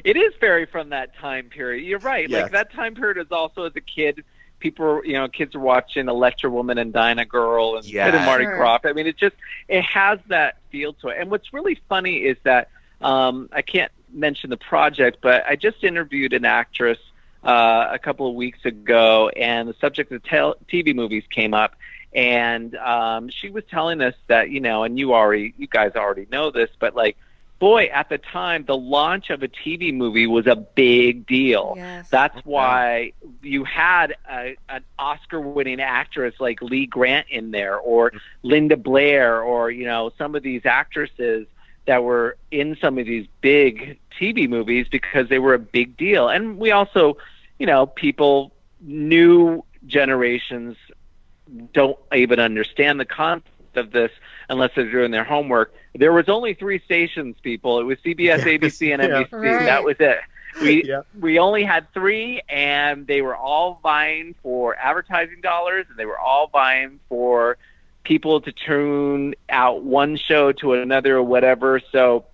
It is very from that time period. You're right. Yes. Like that time period is also as a kid. People, you know, kids are watching Electra Woman and Dyna Girl and Yes. Sid and Marty Sure. Krofft. I mean, it just it has that feel to it. And what's really funny is that um, I can't mention the project, but I just interviewed an actress uh, a couple of weeks ago, and the subject of tel- TV movies came up, and um, she was telling us that you know, and you already, you guys already know this, but like, boy, at the time, the launch of a TV movie was a big deal. Yes. That's why you had a, an Oscar-winning actress like Lee Grant in there, or Linda Blair, or you know some of these actresses that were in some of these big TV movies because they were a big deal. And we also, you know, people, new generations don't even understand the concept of this unless they're doing their homework. There was only three stations, people. It was CBS, Yes, ABC, and yeah. NBC. Right. That was it. We Yeah. we only had three, and they were all vying for advertising dollars, and they were all vying for people to tune out one show to another or whatever. So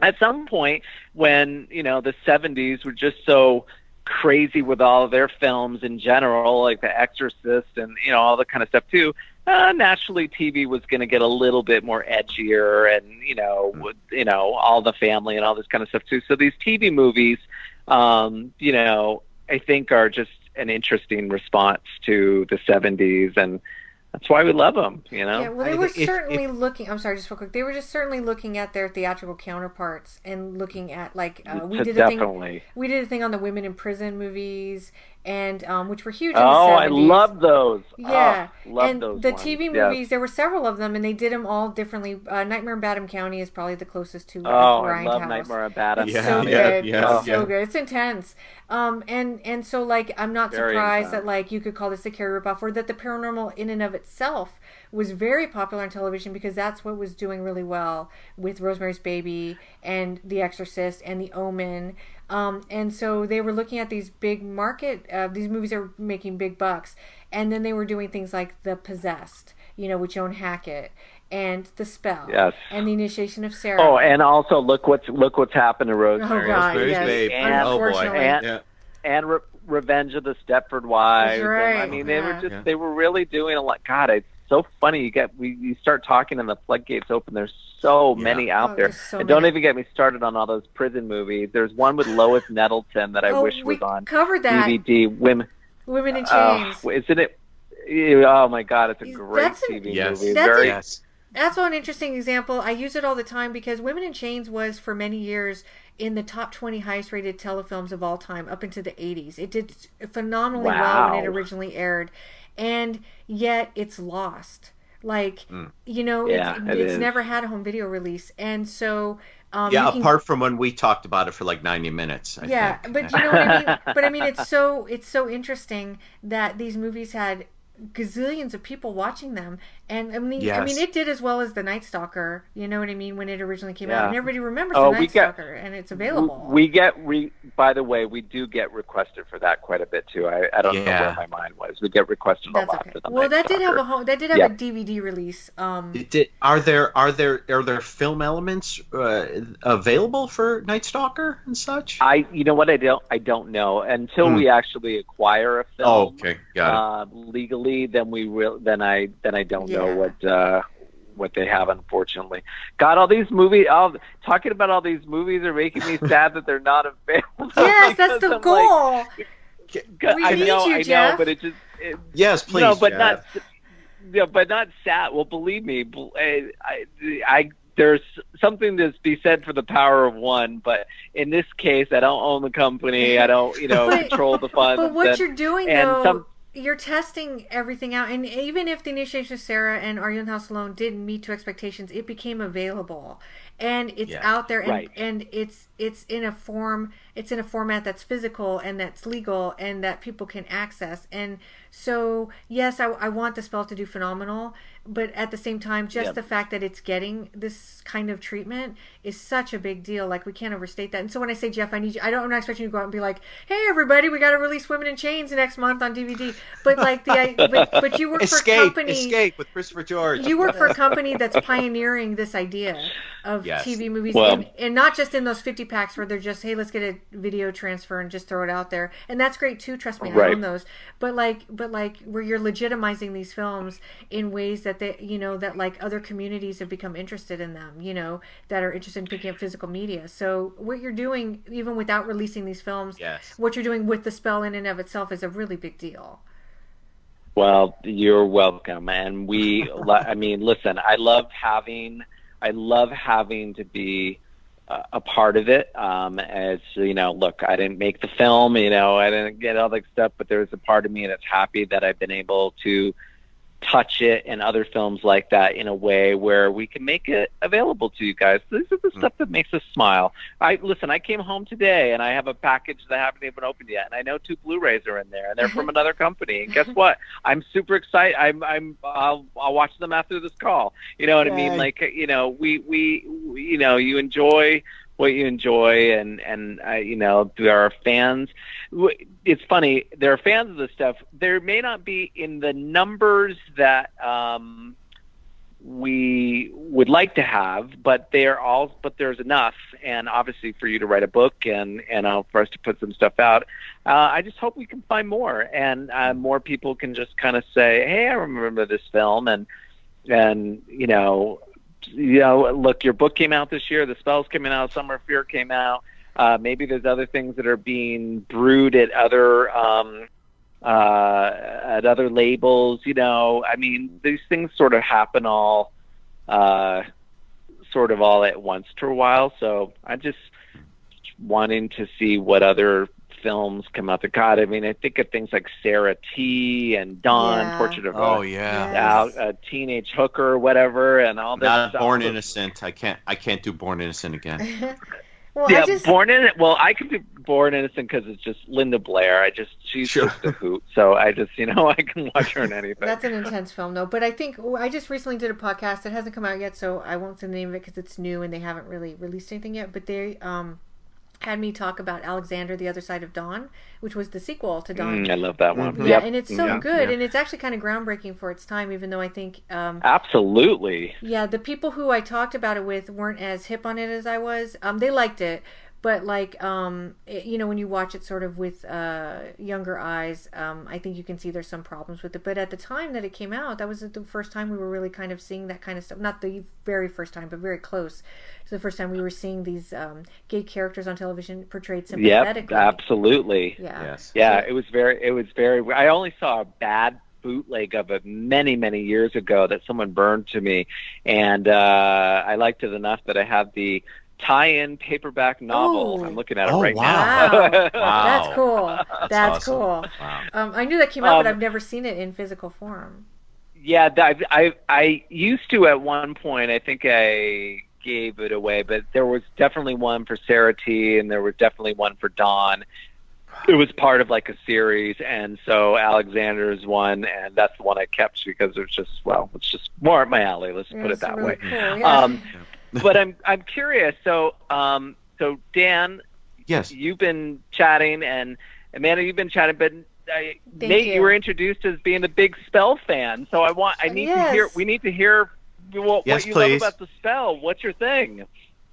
at some point when you know the 70s were just so crazy with all of their films in general like the exorcist and you know all the kind of stuff too. Uh, naturally tv was going to get a little bit more edgier and you know with, you know all the family and all this kind of stuff too. So these tv movies um you know i think are just an interesting response to the 70s and that's why we love them you know Yeah, well, they I were if- certainly if- looking. I'm sorry, just real quick. They were just certainly looking at their theatrical counterparts and looking at like uh, we did a thing. We did a thing on the women in prison movies, and um, which were huge. In oh the i love those Yeah, oh, love and those the ones. TV Yes. movies, there were several of them, and they did them all differently. Uh, Nightmare in Badham County is probably the closest to Oh, uh, I love Nightmare on Bad. It's Yeah, so yeah, good. yeah, it's so yeah. good. It's intense. Um, and and so like I'm not Very surprised intense. that like you could call this a Carrie ripoff, or that the paranormal in and of itself was very popular on television because that's what was doing really well with Rosemary's Baby and The Exorcist and The Omen. Um, and so they were looking at these big market, uh, these movies are making big bucks, and then they were doing things like The Possessed, you know, with Joan Hackett, and The Spell, Yes. and The Initiation of Sarah. Oh, and also look what's look what's happened to Oh, Rosemary. God, Rosemary's yes. And- oh boy. And, Yeah. and Re- Revenge of the Stepford Wives. That's right, And, I mean, they yeah. were just Yeah. they were really doing a lot. God, it's so funny. You get we you start talking and the floodgates open. There's so Yeah. many out Oh, there. so and don't many. even get me started on all those prison movies. There's one with Lois Nettleton that I oh, wish we was on covered that. DVD. Women. Women in Uh, Chains. isn't it? Oh my God, it's a That's great an- TV Yes. movie. That's Very yes. That's an interesting example. I use it all the time because Women in Chains was for many years in the top 20 highest rated telefilms of all time up into the 80s. It did phenomenally well when it originally aired, and yet it's lost. Like, Mm. you know, Yeah, it's, it it's never had a home video release. And so, um, yeah, can- apart from when we talked about it for like 90 minutes. I yeah, think. but you know what I mean. But I mean, it's so it's so interesting that these movies had gazillions of people watching them, and I mean, I mean, it did as well as the Night Stalker. You know what I mean? When it originally came out, and everybody remembers Oh, the Night get- Stalker, and it's available. We get we by the way, we do get requested for that quite a bit too. I, I don't know Yeah. where my mind was. We get requested a That's lot okay. for the Well, Night that did have a home. That did have Yeah. a DVD release. Um, It did, are there are there are there film elements uh, available for Night Stalker and such? I you know what I don't I don't know until Hmm. we actually acquire a film oh, okay, got it. Uh, legally. Then we will. Then I then I don't know what uh, what they have, unfortunately. God, all these movies, all talking about all these movies are making me sad that they're not available. Yes, that's because the I'm goal. Like, We I need know, you, I know, but it just. It, Yes, please. no, but Jeff. not. Yeah, but not sad. Well, believe me, I, I, I there's something to be said for the power of one. But in this case, I don't own the company. I don't, you know, But- control the funds. But what and- you're doing and though, some- you're testing everything out, and even if the initiation of Sarah and Are You in the House Alone didn't meet to expectations, it became available, and it's Yeah. out there, and Right. and it's it's in a form, it's in a format that's physical and that's legal and that people can access, and so yes, I, I want the spell to do phenomenal, but at the same time, just Yep. the fact that it's getting this kind of treatment is such a big deal. Like we can't overstate that. And so when I say Jeff, I need you. I don't. I'm not expecting you to go out and be like, "Hey, everybody, we got to release Women in Chains next month on DVD." But like the, I- but, but you work for a Escape, company. escape with Christopher George. You work for a company that's pioneering this idea of Yes. TV movies, Well- and, and not just in those 50 packs where they're just, hey, let's get a video transfer and just throw it out there, and that's great too. Trust me, I Right. own those. But like, but like, where you're legitimizing these films in ways that they, you know, that like other communities have become interested in them, you know, that are interested in picking up physical media. So what you're doing, even without releasing these films, Yes. what you're doing with the spell in and of itself is a really big deal. Well, you're welcome. And we, I mean, listen, I love having, I love having to be a part of it. Um, as you know, look, I didn't make the film, you know, I didn't get all that stuff, but there's a part of me that's happy that I've been able to touch it and other films like that in a way where we can make it available to you guys. This is the hmm. stuff that makes us smile. I listen. I came home today and I have a package that I haven't even opened yet, and I know two Blu-rays are in there, and they're from another company. And guess what? I'm super excited. I'm I'm I'll, I'll watch them after this call. You know what I mean? Like you know, we, we we you know you enjoy what you enjoy, and and uh, you know there are fans. It's funny. There are fans of this stuff. There may not be in the numbers that. um we would like to have, but they're all, but there's enough, and obviously for you to write a book and and uh, for us to put some stuff out. Uh, I just hope we can find more, and uh, more people can just kind of say, "Hey, I remember this film," and and you know, you know, look, your book came out this year. The spells came out. Summer of Fear came out. Uh, maybe there's other things that are being brewed at other um, uh, at other labels. You know, I mean, these things sort of happen all, uh, sort of all at once for a while. So I'm just wanting to see what other films come out. The God, I mean, I think of things like Sarah T. and Dawn, Yeah. Portrait of Oh a, yeah. A, a teenage hooker, whatever, and all this Not stuff. Born Innocent. I can't. I can't do Born Innocent again. well, Yeah, I just Born in Well, I could be Born Innocent because it's just Linda Blair. I just she's Sure. just a hoot. So I just you know I can watch her in anything. That's an intense film, though. But I think I just recently did a podcast. It hasn't come out yet, so I won't say the name of it because it's new and they haven't really released anything yet. But they um, had me talk about Alexander: The Other Side of Dawn, which was the sequel to Dawn. Mm, I love that one. Yeah, Yep. and it's so Yeah. good, yeah. and it's actually kind of groundbreaking for its time. Even though I think, um, Absolutely. yeah, the people who I talked about it with weren't as hip on it as I was. Um, they liked it, but like, um, it, you know, when you watch it sort of with uh, younger eyes, um, I think you can see there's some problems with it. But at the time that it came out, that was the first time we were really kind of seeing that kind of stuff. Not the very first time, but very close. So the first time we were seeing these um, gay characters on television portrayed Yep. sympathetically. Absolutely. Yeah. Yes. Yeah, it was very. It was very. I only saw a bad bootleg of it many, many years ago that someone burned to me, and uh, I liked it enough that I have the tie-in paperback novel. Ooh. I'm looking at it Oh, right wow. now. Wow. That's cool. That's, awesome. cool. Wow. Um, I knew that came out, but Um, I've never seen it in physical form. Yeah, that- I, I I used to at one point. I think I gave it away, but there was definitely one for Sarah T, and there was definitely one for Dawn. It was part of like a series, and so Alexander's one, and that's the one I kept because it was just well, it's just more up my alley. Let's put it It's that really way. Cool. Yeah. Um, but I'm I'm curious. So um, so Dan, Yes. you've been chatting, and Amanda, you've been chatting, but uh, Nate, you. you. were introduced as being a big spell fan. So I want, I need to hear, we need to hear what, Yes, what you please. love about the spell. What's your thing?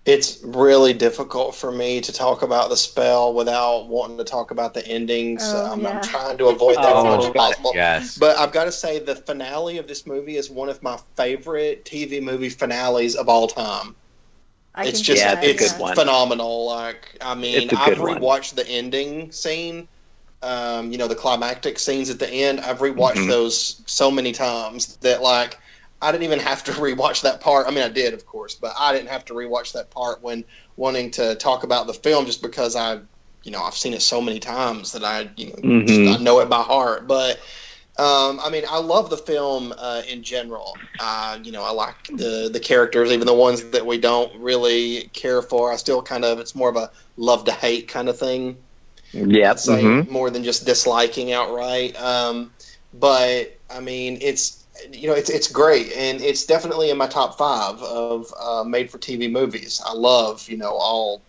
It's really difficult for me to talk about the spell without wanting to talk about the ending. So Oh, I'm, yeah. I'm trying to avoid that as much as possible. yes. But I've got to say, the finale of this movie is one of my favorite TV movie finales of all time. I it's just Yeah, that, it's a it's good one. phenomenal. Like I mean, It's a I've good one. rewatched the ending scene. Um, you know, the climactic scenes at the end. I've rewatched Mhm. those so many times that like I didn't even have to rewatch that part. I mean, I did, of course, but I didn't have to rewatch that part when wanting to talk about the film just because I, you know, I've seen it so many times that I, you know, Mhm. just, I know it by heart. But um, I mean, I love the film uh, in general. Uh, you know, I like the the characters, even the ones that we don't really care for. I still kind of it's more of a love to hate kind of thing. Yeah, mhm. more than just disliking outright. Um, but I mean, it's you know, it's it's great, and it's definitely in my top five of uh, made for TV movies. I love you know all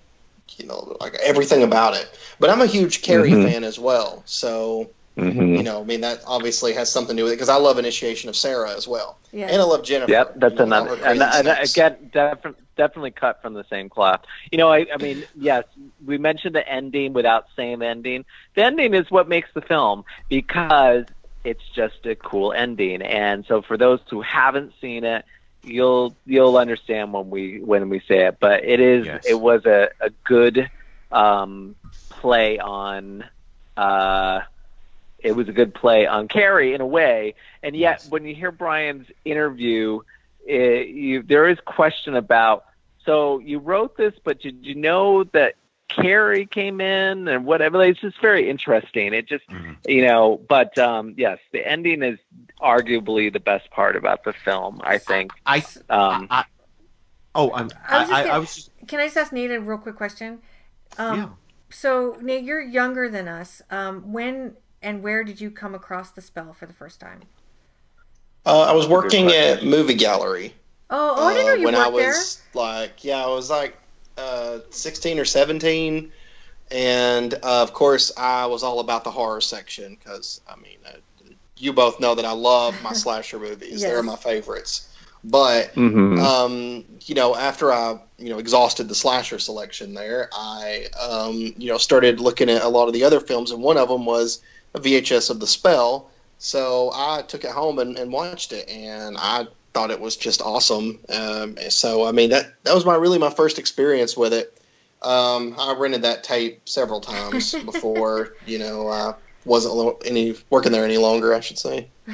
you know like everything about it. But I'm a huge Carrie Mhm. fan as well, so Mhm. you know, I mean that obviously has something to do with it because I love Initiation of Sarah as well, Yes. and I love Jennifer. Yep, that's you know, another. her And, and again, defi- definitely cut from the same cloth. You know, I, I mean, yes, we mentioned the ending without same ending. The ending is what makes the film because it's just a cool ending. And so, for those who haven't seen it, you'll you'll understand when we when we say it. But it is Yes. it was a a good um, play on. Uh, it was a good play on Carrie in a way, and yet Yes. when you hear Brian's interview, it, you, there is question about. So you wrote this, but did you know that Carrie came in and whatever? It's just very interesting. It just Mhm. you know, but um, yes, the ending is arguably the best part about the film. I think. I, Um, I, oh, I'm, I I, was just I, gonna- I was just, Can I just ask Nate a real quick question? Um, yeah. So, Nate, you're younger than us. Um, when and where did you come across the spell for the first time? uh, I was working at Movie Gallery. Oh, oh I didn't know you uh, you when worked I was like, yeah, I was like uh, 16 or 17, and uh, of course I was all about the horror section because I mean, uh, you both know that I love my slasher movies; they're my favorites. But mhm. um, you know, after I you know exhausted the slasher selection there, I um, you know started looking at a lot of the other films, and one of them was a VHS of The Spell. So I took it home and, and watched it, and I thought it was just awesome. Um, so I mean that that was my really my first experience with it. Um, I rented that tape several times before you know I wasn't lo- any working there any longer. I should say.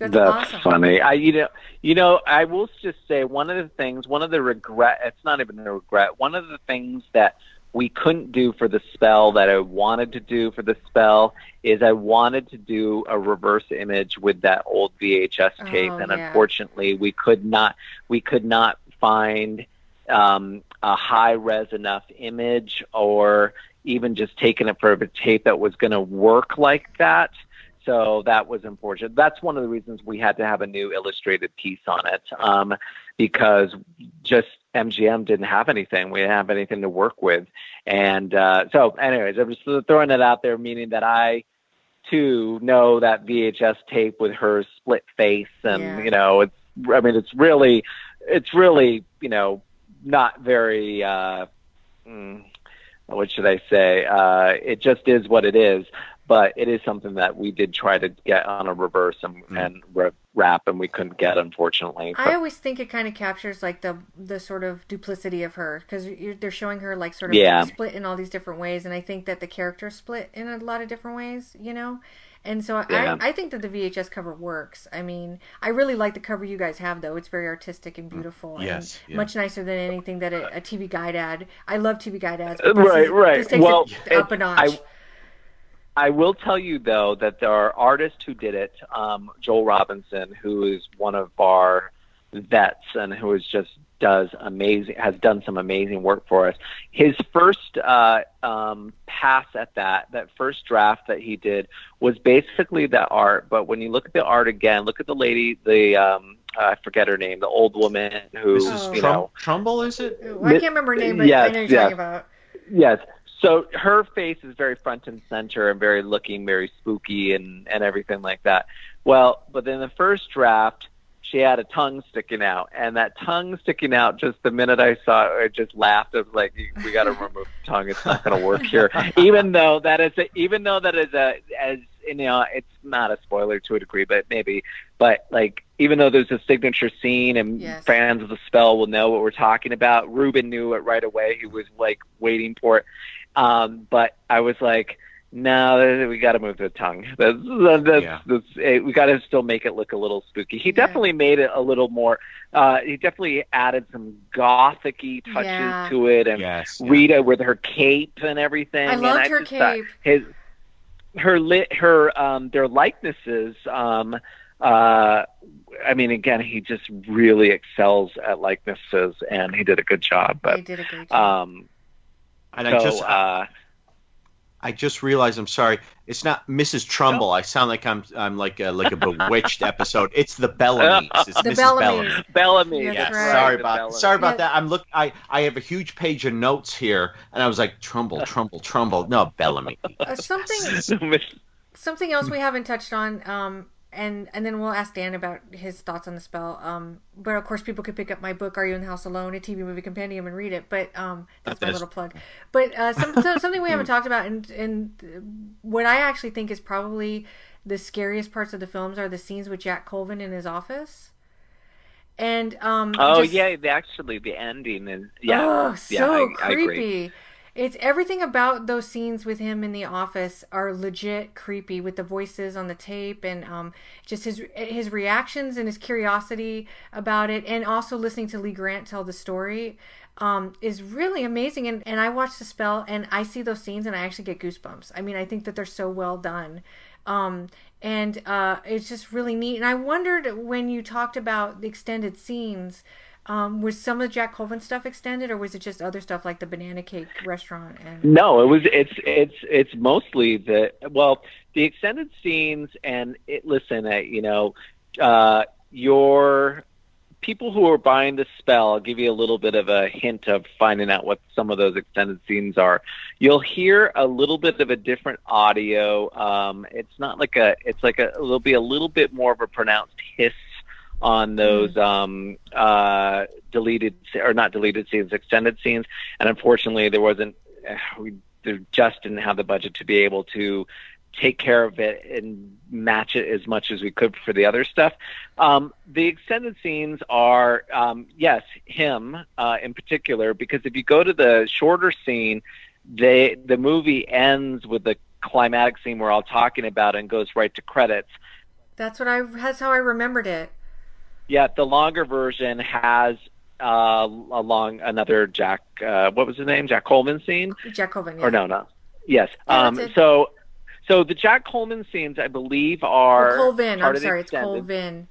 That's, That's awesome. funny. I you know you know I will just say one of the things, one of the regret. It's not even a regret. One of the things that we couldn't do for the spell that I wanted to do for the spell is I wanted to do a reverse image with that old VHS tape, Oh, and yeah. unfortunately we could not. We could not find um, a high res enough image, or even just taking it for a tape that was going to work like that. So that was unfortunate. That's one of the reasons we had to have a new illustrated piece on it, um, because just MGM didn't have anything. We didn't have anything to work with, and uh, so, anyways, I'm just throwing it out there, meaning that I too know that VHS tape with her split face, and Yeah. you know, it's. I mean, it's really, it's really, you know, not very. Uh, mm, what should I say? Uh, it just is what it is. But it is something that we did try to get on a reverse and, Mm. and re- wrap, and we couldn't get, unfortunately. I always think it kind of captures like the the sort of duplicity of her because they're showing her like sort of Yeah. split in all these different ways, and I think that the character split in a lot of different ways, you know. And so Yeah. I, I think that the VHS cover works. I mean, I really like the cover you guys have, though. It's very artistic and beautiful. Yes, and yeah. much nicer than anything that a, a TV guide ad. I love TV guide ads. But this right, is- right. This takes Well, it up a it's- notch. I- I will tell you though that there are artists who did it. Um, Joel Robinson, who is one of our vets and who is just does amazing, has done some amazing work for us. His first uh, um, pass at that, that first draft that he did, was basically the art. But when you look at the art again, look at the lady, the um, I forget her name, the old woman who, Mrs. you Trum- know, Trumbull, is it? Ooh, I can't remember her name, but I know you're yes. talking about. Yes. So her face is very front and center and very looking very spooky and and everything like that. Well, but in the first draft, she had a tongue sticking out, and that tongue sticking out. Just the minute I saw it, I just laughed. I was like, "We got to remove the tongue. It's not going to work here." even though that is, a, even though that is a, as you know, it's not a spoiler to a degree, but maybe. But like, even though there's a signature scene, and Yes. fans of the spell will know what we're talking about. Ruben knew it right away. He was like waiting for it. Um, but I was like, no, we got to move the tongue. That's, that's, Yeah. that's, eh, we got to still make it look a little spooky. He Yeah. definitely made it a little more. Uh, he definitely added some gothicy touches Yeah. to it, and Yes. yeah. Rita with her cape and everything. I and loved her just cape. His, her lit, her um, their likenesses. Um, uh, I mean, again, he just really excels at likenesses, and he did a good job. But But did a good job. um, And so I just uh, I just realized I'm sorry. It's not Mrs. Trumbull. I sound like I'm I'm like a like a bewitched episode. It's the Bellamy's. It's the Mrs. Bellamy's. Bellamy. Bellamy. That's Yes, right. sorry the about Bellamy. sorry about Yeah. that. I'm look. I I have a huge page of notes here, and I was like Trumbull, Trumbull, Trumbull. No, Bellamy. Uh, something something else we haven't touched on um and and then we'll ask dan about his thoughts on the spell um but of course people could pick up my book are you in the house alone? A tv movie compendium and read it but um that's my little plug. But uh some, so, something we haven't talked about and and what i actually think is probably the scariest parts of the films are the scenes with jack colvin in his office. And um Oh just- yeah, actually the ending is yeah, Oh, yeah, so I, I agree. creepy. It's everything about those scenes with him in the office are legit creepy with the voices on the tape and um, just his his reactions and his curiosity about it, and also listening to Lee Grant tell the story um, is really amazing. And and I watch the spell and I see those scenes and I actually get goosebumps. I mean, I think that they're so well done. Um, and uh, it's just really neat. And I wondered when you talked about the extended scenes, um, was some of Jack Colvin stuff extended, or was it just other stuff like the banana cake restaurant? And No, it was it's it's it's mostly the well the extended scenes and it. Listen, uh, you know, uh, your people who are buying the spell. I'll give you a little bit of a hint of finding out what some of those extended scenes are. You'll hear a little bit of a different audio. Um, it's not like a. It's like a. It'll be a little bit more of a pronounced hiss on those um, uh, deleted or not deleted scenes, extended scenes. And unfortunately, there wasn't. Uh, we there just didn't have the budget to be able to take care of it and match it as much as we could for the other stuff. Um, the extended scenes are, um, yes, him uh, in particular, because if you go to the shorter scene, they the movie ends with the climatic scene we're all talking about and goes right to credits. that's what I. That's how I remembered it. Yeah, the longer version has uh, along another Jack. Uh, what was his name? Jack Coleman scene, Jack Colvin. Yeah. or no, no, yes. Yeah, um, that's so, so the Jack Coleman scenes, I believe, are Oh, Colvin. I'm sorry, it's. Colvin.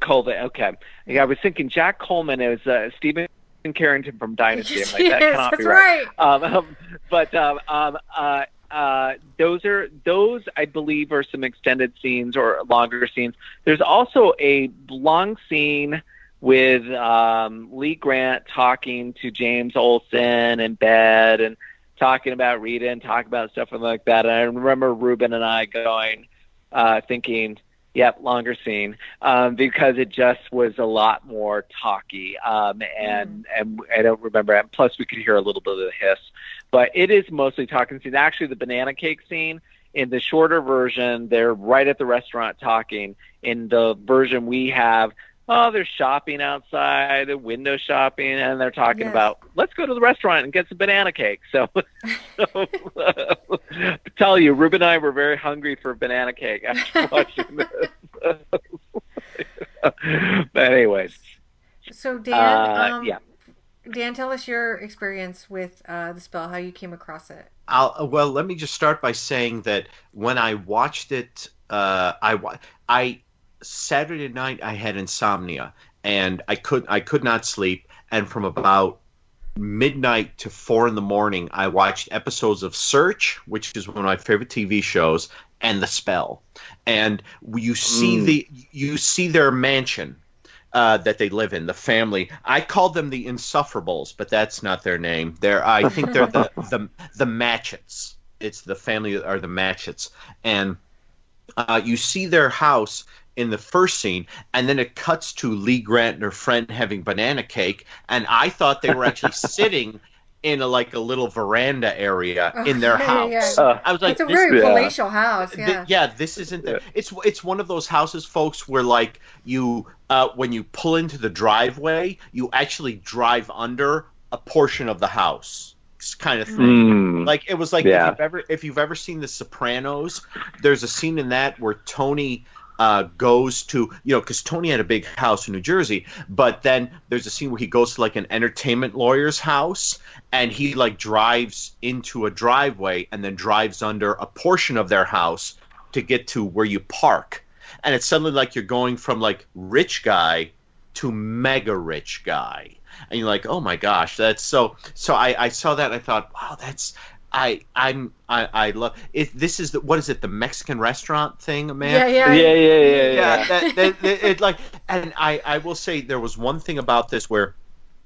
Colvin. Okay, yeah, I was thinking Jack Coleman is uh, Steven Carrington from Dynasty. Yes, I'm like, that yes, cannot that's be right. right. Um, um, but um, um, uh, uh, those are those I believe are some extended scenes or longer scenes. There's also a long scene with um, Lee Grant talking to James Olson in bed and talking about Rita and talking about stuff and like that. And I remember Ruben and I going, uh, thinking, "Yep, longer scene," um, because it just was a lot more talky. Um, and and I don't remember. And plus, we could hear a little bit of the hiss, but it is mostly talking scene. Actually, the banana cake scene. In the shorter version, they're right at the restaurant talking. In the version we have, oh, they're shopping outside, window shopping, and they're talking Yes. about let's go to the restaurant and get some banana cake. So, so tell you, Ruben and I were very hungry for banana cake after watching this. but anyways, So Dan, uh, um, yeah. Dan, tell us your experience with uh, the spell, how you came across it. I'll, well, let me just start by saying that when I watched it, uh, I I Saturday night I had insomnia and I could I could not sleep, and from about midnight to four in the morning, I watched episodes of Search, which is one of my favorite TV shows, and The Spell, and you see Mm. the you see their mansion. Uh, that they live in, the family. I called them the Insufferables, but that's not their name. They're, I think they're the the the Matchett's. It's the family are the Matchets, and uh, you see their house in the first scene, and then it cuts to Lee Grant and her friend having banana cake, and I thought they were actually sitting in a like a little veranda area in their house. Yeah. Uh, I was like, it's a this, very yeah. palatial house. th- Yeah. yeah, this isn't the, it's it's one of those houses, folks, where like you uh, when you pull into the driveway, you actually drive under a portion of the house, kind of thing. mm, Like it was like Yeah. if you've ever if you've ever seen The Sopranos, there's a scene in that where Tony uh, goes to you know because Tony had a big house in New Jersey, but then there's a scene where he goes to like an entertainment lawyer's house and he like drives into a driveway and then drives under a portion of their house to get to where you park, and it's suddenly like you're going from like rich guy to mega rich guy and you're like, oh my gosh, that's so. So I, I saw that I thought, wow, that's I I'm I, I love it. This is the what is it? The Mexican restaurant thing, yeah, man. yeah, yeah, yeah, yeah, yeah. Yeah, that, that, that- it like, and I I will say there was one thing about this where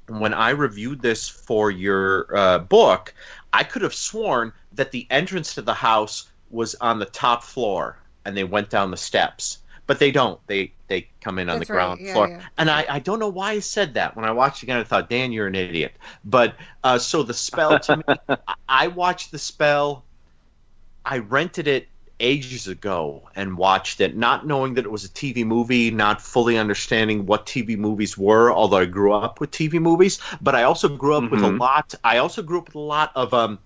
when I reviewed this for your uh, book, I could have sworn that the entrance to the house was on the top floor and they went down the steps. But they don't. They they come in on That's the right. ground Yeah, floor. yeah. And I, I don't know why I said that. When I watched it again, I thought, Dan, you're an idiot. But uh, so the spell to me, I- I watched the spell. I rented it ages ago and watched it, not knowing that it was a TV movie, not fully understanding what TV movies were. Although I grew up with TV movies, but I also grew up with a Mhm. lot. I also grew up with a lot of um,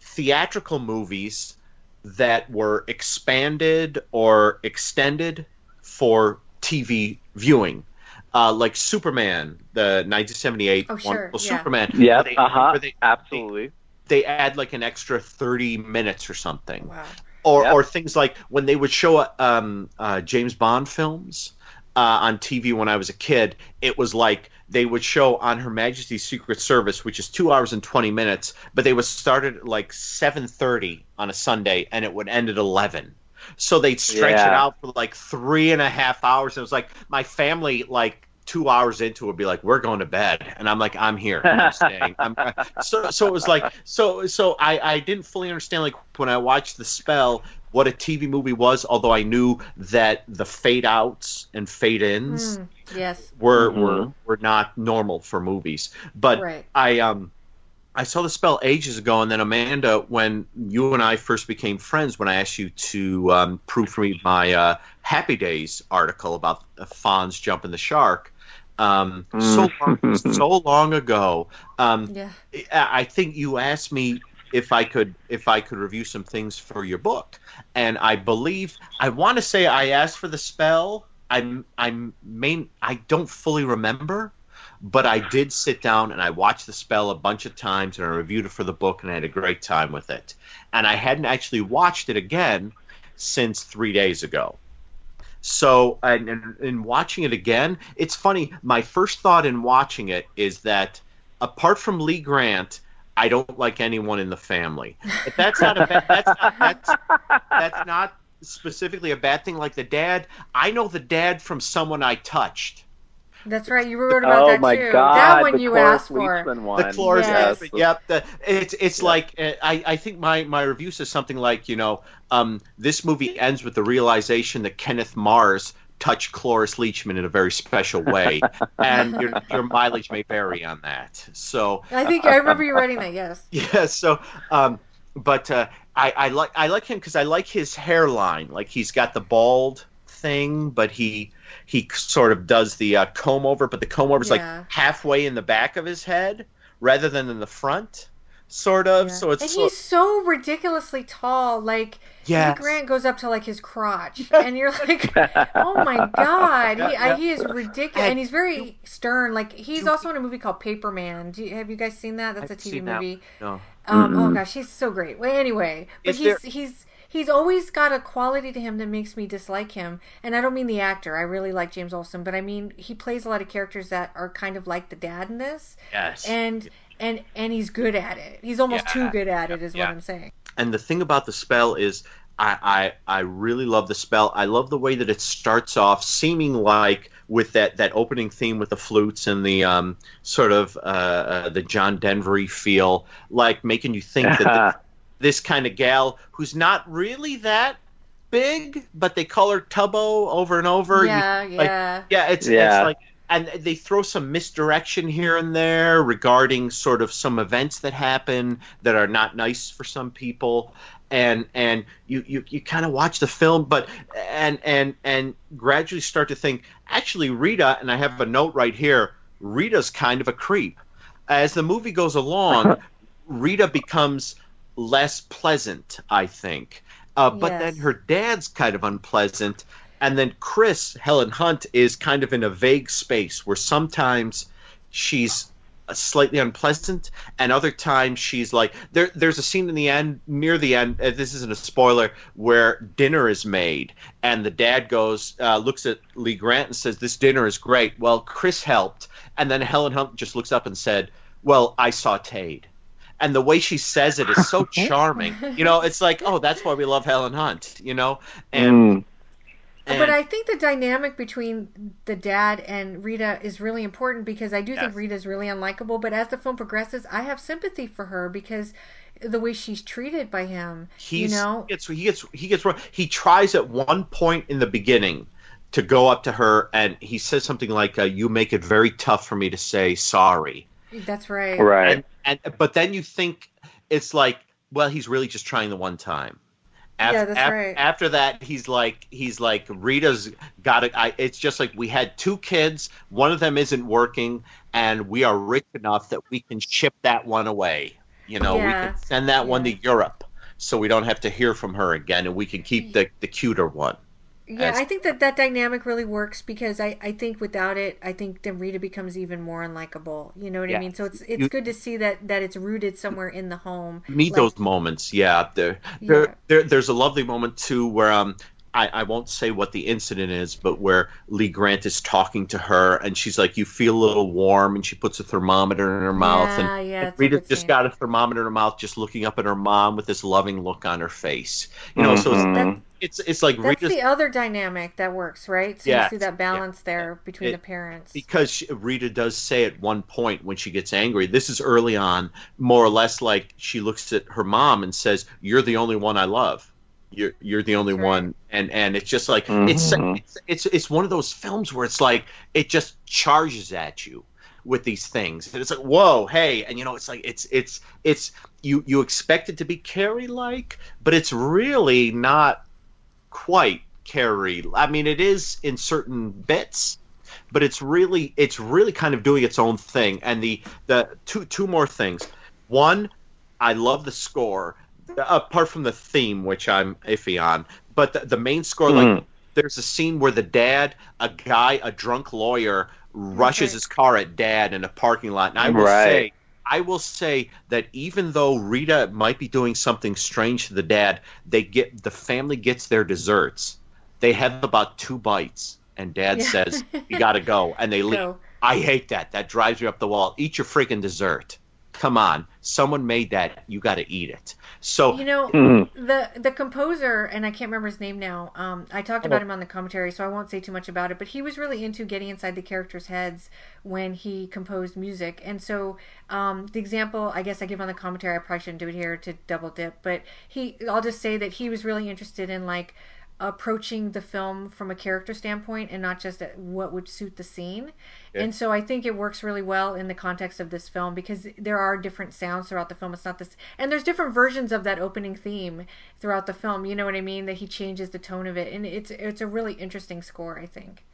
theatrical movies that were expanded or extended for TV viewing. Uh, like Superman, the 1978 Oh, sure, wonderful yeah. Superman. Yeah, they- uh huh. where they, Absolutely. they add like an extra 30 minutes or something Wow. or Yep. or things like when they would show um, uh, James Bond films uh, on TV when I was a kid, it was like they would show on Her Majesty's Secret Service, which is two hours and twenty minutes, but they would start at like seven thirty on a Sunday and it would end at eleven. So they'd stretch it out for like three and a half hours. And it was like my family, like two hours into it, would be like, "We're going to bed," and I'm like, "I'm here, I'm staying." I'm, so, so it was like, so, so I, I didn't fully understand like when I watched The Spell what a TV movie was, although I knew that the fade outs and fade ins Mm, yes. were, Mhm. were were not normal for movies. But Right. I um I saw the spell ages ago, and then Amanda, when you and I first became friends, when I asked you to um, proofread my uh, Happy Days article about uh, Fonz jumping the shark, um, so long, so long ago, um, Yeah. I I think you asked me if I could if I could review some things for your book, and I believe I want to say I asked for the spell. I'm I'm main I don't fully remember, but I did sit down and I watched the spell a bunch of times and I reviewed it for the book and I had a great time with it. And I hadn't actually watched it again since three days ago. So, and, and in watching it again, it's funny. My first thought in watching it is that apart from Lee Grant, I don't like anyone in the family. But that's not a bad, that's not that's, that's not specifically a bad thing. Like the dad, I know the dad from someone I touched. That's right. You wrote about oh that my too. god, that one you asked for. Leachman one. The Cloris Yes. Leachman, Yep. The, it's it's Yep. like uh, I I think my my review says something like you know um this movie ends with the realization that Kenneth Mars touched Cloris Leachman in a very special way, and your your mileage may vary on that. So I think I remember you writing that. Yes. yeah. So um, but uh, I I like I like him because I like his hairline. Like he's got the bald thing, but he he sort of does the uh, comb over, but the comb over is Yeah. like halfway in the back of his head rather than in the front, sort of. Yeah. So it's and so, he's so ridiculously tall. Like yeah. Grant goes up to like his crotch, and you're like, oh my god, he, Yeah, yeah. He is ridiculous, And and he's very stern. Like he's you- also in a movie called Paperman. Do you, have you guys seen that? That's I've a TV seen that movie. No. Um, oh Mm-mm. gosh, he's so great. Well, anyway, but Is he's there- he's he's always got a quality to him that makes me dislike him. And I don't mean the actor. I really like James Olson, but I mean he plays a lot of characters that are kind of like the dad in this, Yes. and and and he's good at it. He's almost Yeah. too good at it, is Yeah. what I'm saying. and the thing about the spell is I, I I really love the spell. I love the way that it starts off seeming like with that, that opening theme with the flutes and the um, sort of uh, uh, the John Denvery feel, like making you think that the, this kind of gal who's not really that big, but they color Tubbo over and over. You- Yeah, like, yeah. yeah, it's Yeah. it's like and they throw some misdirection here and there regarding sort of some events that happen that are not nice for some people and and you you, you kind of watch the film but and and and gradually start to think actually Rita and I have a note right here Rita's kind of a creep as the movie goes along Rita becomes less pleasant I think. Uh, but Yes. then her dad's kind of unpleasant and then Chris Helen Hunt is kind of in a vague space where sometimes she's slightly unpleasant and other times she's like there there's a scene in the end near the end uh, this isn't a spoiler where dinner is made and the dad goes uh, looks at Lee Grant and says this dinner is great. Well Chris helped and then Helen Hunt just looks up and said well I sautéed and the way she says it is so charming you know it's like oh that's why we love Helen Hunt you know and Mm. and- But I think the dynamic between the dad and Rita is really important because I do think Rita is really unlikable. But as the film progresses, I have sympathy for her because the way she's treated by him. He's, you know, he gets he gets he gets wrong. He tries at one point in the beginning to go up to her and he says something like, uh, "You make it very tough for me to say sorry." That's right. Right. And and but then you think it's like, well, he's really just trying the one time. Af- Yeah, that's af- right. After that, he's like, he's like, Rita's got it. I, it's just like we had two kids. One of them isn't working, and we are rich enough that we can ship that one away. You know, we can send that one to Europe, so we don't have to hear from her again, and we can keep the the cuter one. Yeah, as- I think that that dynamic really works because I, I think without it, I think then Rita becomes even more unlikable. You know what I mean? So it's it's You- good to see that that it's rooted somewhere in the home. meet Like- those moments. Yeah, there, there, Yeah. there, there's a lovely moment too where um, I, I won't say what the incident is, but where Lee Grant is talking to her and she's like, "You feel a little warm," and she puts a thermometer in her mouth, Yeah, and, yeah, and it's a Rita's good just scene. got a thermometer in her mouth, just looking up at her mom with this loving look on her face. You know, so Mhm. it's, it's it's like That's Rita's the other dynamic that works, right? So Yes, you see that yeah. balance there between It- the parents. because she, Rita does say at one point when she gets angry, this is early on, more or less like she looks at her mom and says, "You're the only one I love. You're you're the only That's right. one." And and it's just like it's, Mhm. it's it's it's one of those films where it's like it just charges at you with these things and it's like whoa hey and you know it's like it's it's it's you you expect it to be carrie like but it's really not quite carrie i mean it is in certain bits but it's really it's really kind of doing its own thing and the the two two more things one i love the score apart from the theme which i'm iffy on but the, the main score like Mhm. there's a scene where the dad a guy a drunk lawyer rushes right. his car at dad in a parking lot and i will Right. say I will say that even though Rita might be doing something strange to the dad, they get the family gets their desserts. They have about two bites, and dad Yeah. says, "You got to go," and they leave. So, I hate that. That drives me up the wall. Eat your freaking dessert. Come on, someone made that. You got to eat it. So you know, Mhm. the the composer and I can't remember his name now. Um, I talked about him on the commentary, so I won't say too much about it. But he was really into getting inside the characters' heads when he composed music. And so, um, the example I guess I give on the commentary, I probably shouldn't do it here to double dip. But he, I'll just say that he was really interested in like approaching the film from a character standpoint and not just at what would suit the scene. Yeah. And so I think it works really well in the context of this film because there are different sounds throughout the film. It's not this, and there's different versions of that opening theme throughout the film. You know what I mean? That he changes the tone of it, and it's it's a really interesting score. I think.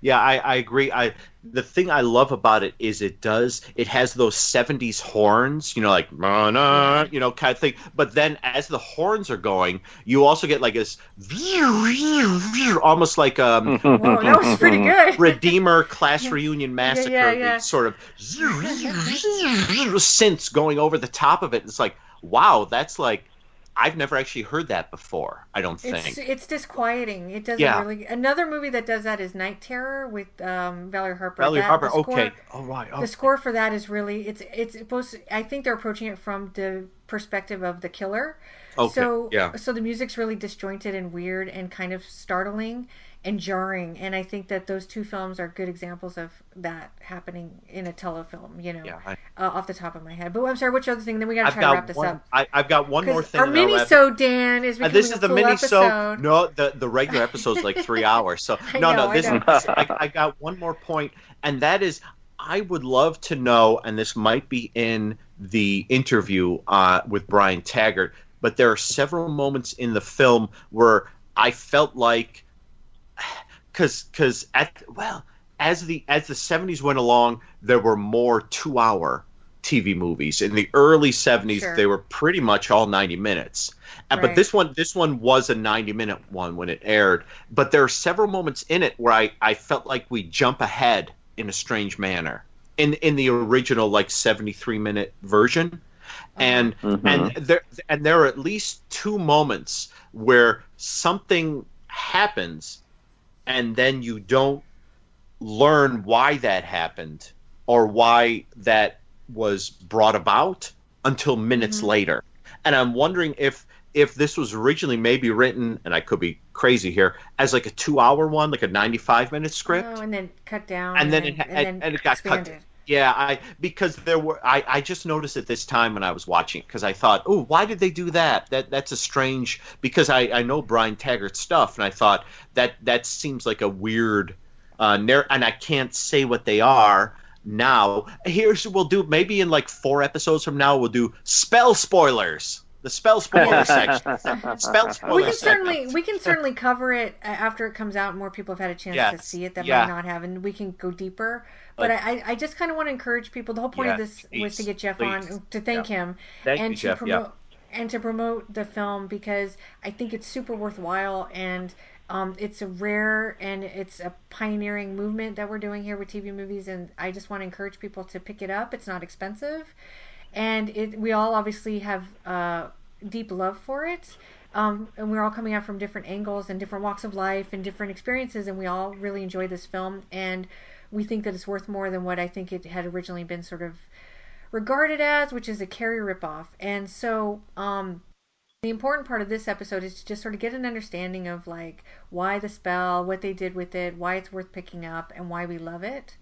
Yeah, I, I agree. I the thing I love about it is it does it has those '70s horns, you know, like "Na, na," you know, kind of thing. But then as the horns are going, you also get like this almost like um Whoa, that was pretty good. Redeemer Class Reunion Massacre, yeah, yeah. sort of synths going over the top of it. It's like, wow, that's like I've never actually heard that before. I don't think. It's it's disquieting. It doesn't Yeah. really. Another movie that does that is Night Terror with um, Valerie Harper. Valerie That- Harper. score- Okay. All right. The score for that is really it's it's supposed. I think they're approaching it from the perspective of the killer. Okay, So yeah. so the music's really disjointed and weird and kind of startling. And jarring. And I think that those two films are good examples of that happening in a telefilm. You know, Yeah, I- uh, off the top of my head. But I'm sorry, which other thing? Then we got to I've try to wrap this one. up. I, I've got one more thing. Our mini so Dan is Uh, this is the mini so no the the regular episode's like three hours so no know, no I this. I, I got one more point and that is i would love to know and this might be in the interview uh, with brian taggart but there are several moments in the film where i felt like because because at well as the as the 70s went along there were more two hour tv movies. In the early 70s Sure. they were pretty much all 90 minutes. Uh, but this one this one was a 90 minute one when it aired. But there are several moments in it where i i felt like we jump ahead in a strange manner. In in the original like 73 minute version. And Mhm. and there and there are at least two moments where something happens and then you don't learn why that happened or why that was brought about until minutes Mhm. later and i'm wondering if if this was originally maybe written and i could be crazy here as like a two hour one like a 95 minute script Oh, and then cut down, And then it ha- and- and it got cut. Expanded. yeah, I because there were I, I just noticed at this time when I was watching because I thought, oh, why did they do that? That that's a strange because I, I know Brian Taggart's stuff and I thought that that seems like a weird uh narr- and I can't say what they are now. Here's we'll do maybe in like four episodes from now we'll do spell spoilers. The spell spoiler section. Spell spoiler we can section. certainly we can certainly cover it uh, after it comes out more people have had a chance to see it that Yeah. might not have and we can go deeper but I, I just kind of want to encourage people the whole point of Yeah, this was to get jeff please. on to thank him Thank and you, to Jeff. promote Yeah. and to promote the film because i think it's super worthwhile and um, it's a rare and it's a pioneering movement that we're doing here with tv movies and i just want to encourage people to pick it up it's not expensive and it we all obviously have uh, deep love for it um, and we're all coming out from different angles and different walks of life and different experiences and we all really enjoy this film and we think that it's worth more than what i think it had originally been sort of regarded as which is a carrie ripoff and so um, the important part of this episode is to just sort of get an understanding of like why the spell what they did with it why it's worth picking up and why we love it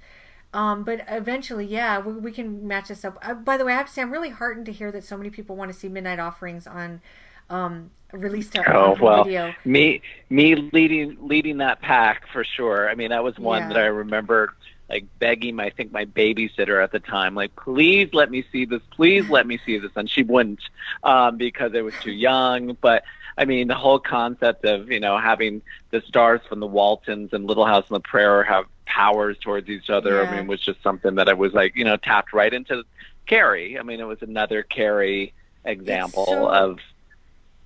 um, but eventually, yeah, we, we can match this up. Uh, by the way, I have to say, I'm really heartened to hear that so many people want to see Midnight Offerings on um, released to Oh well, video. me me leading leading that pack for sure. I mean, that was one Yeah. that I remember like begging my I think my babysitter at the time, like, please let me see this, please let me see this, and she wouldn't um, because it was too young. But I mean, the whole concept of you know having the stars from the Waltons and Little House on the Prairie have powers towards each other. Yeah. I mean, was just something that I was like, you know, tapped right into Carrie. I mean, it was another Carrie example so- of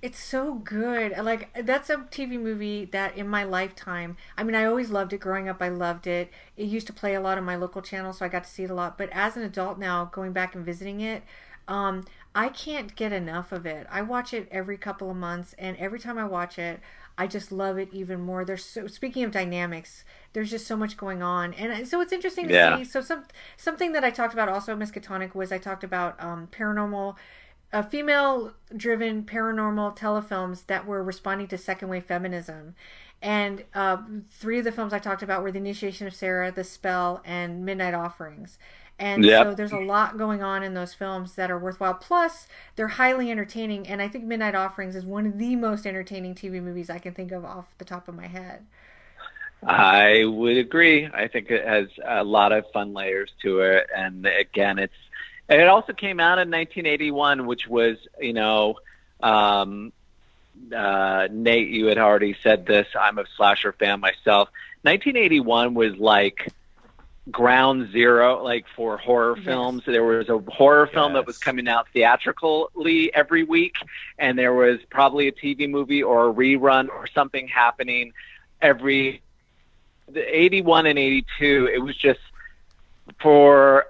It's so good. Like that's a TV movie that in my lifetime. I mean, I always loved it growing up. I loved it. It used to play a lot on my local channel, so I got to see it a lot. But as an adult now, going back and visiting it, um, I can't get enough of it. I watch it every couple of months, and every time I watch it, I just love it even more. There's so speaking of dynamics, there's just so much going on, and so it's interesting to Yeah. see. So some something that I talked about also at Miskatonic was I talked about um, paranormal uh, female driven paranormal telefilms that were responding to second wave feminism. And uh, three of the films I talked about were The Initiation of Sarah, The Spell, and Midnight Offerings. And Yep. so there's a lot going on in those films that are worthwhile. Plus, they're highly entertaining. And I think Midnight Offerings is one of the most entertaining TV movies I can think of off the top of my head. I would agree. I think it has a lot of fun layers to it, and again, it's it also came out in 1981, which was you know, um, uh, Nate, you had already said this. I'm a slasher fan myself. 1981 was like ground zero, like for horror Yes. films. There was a horror film that was coming out theatrically every week, and there was probably a TV movie or a rerun or something happening every the 81 and 82 it was just for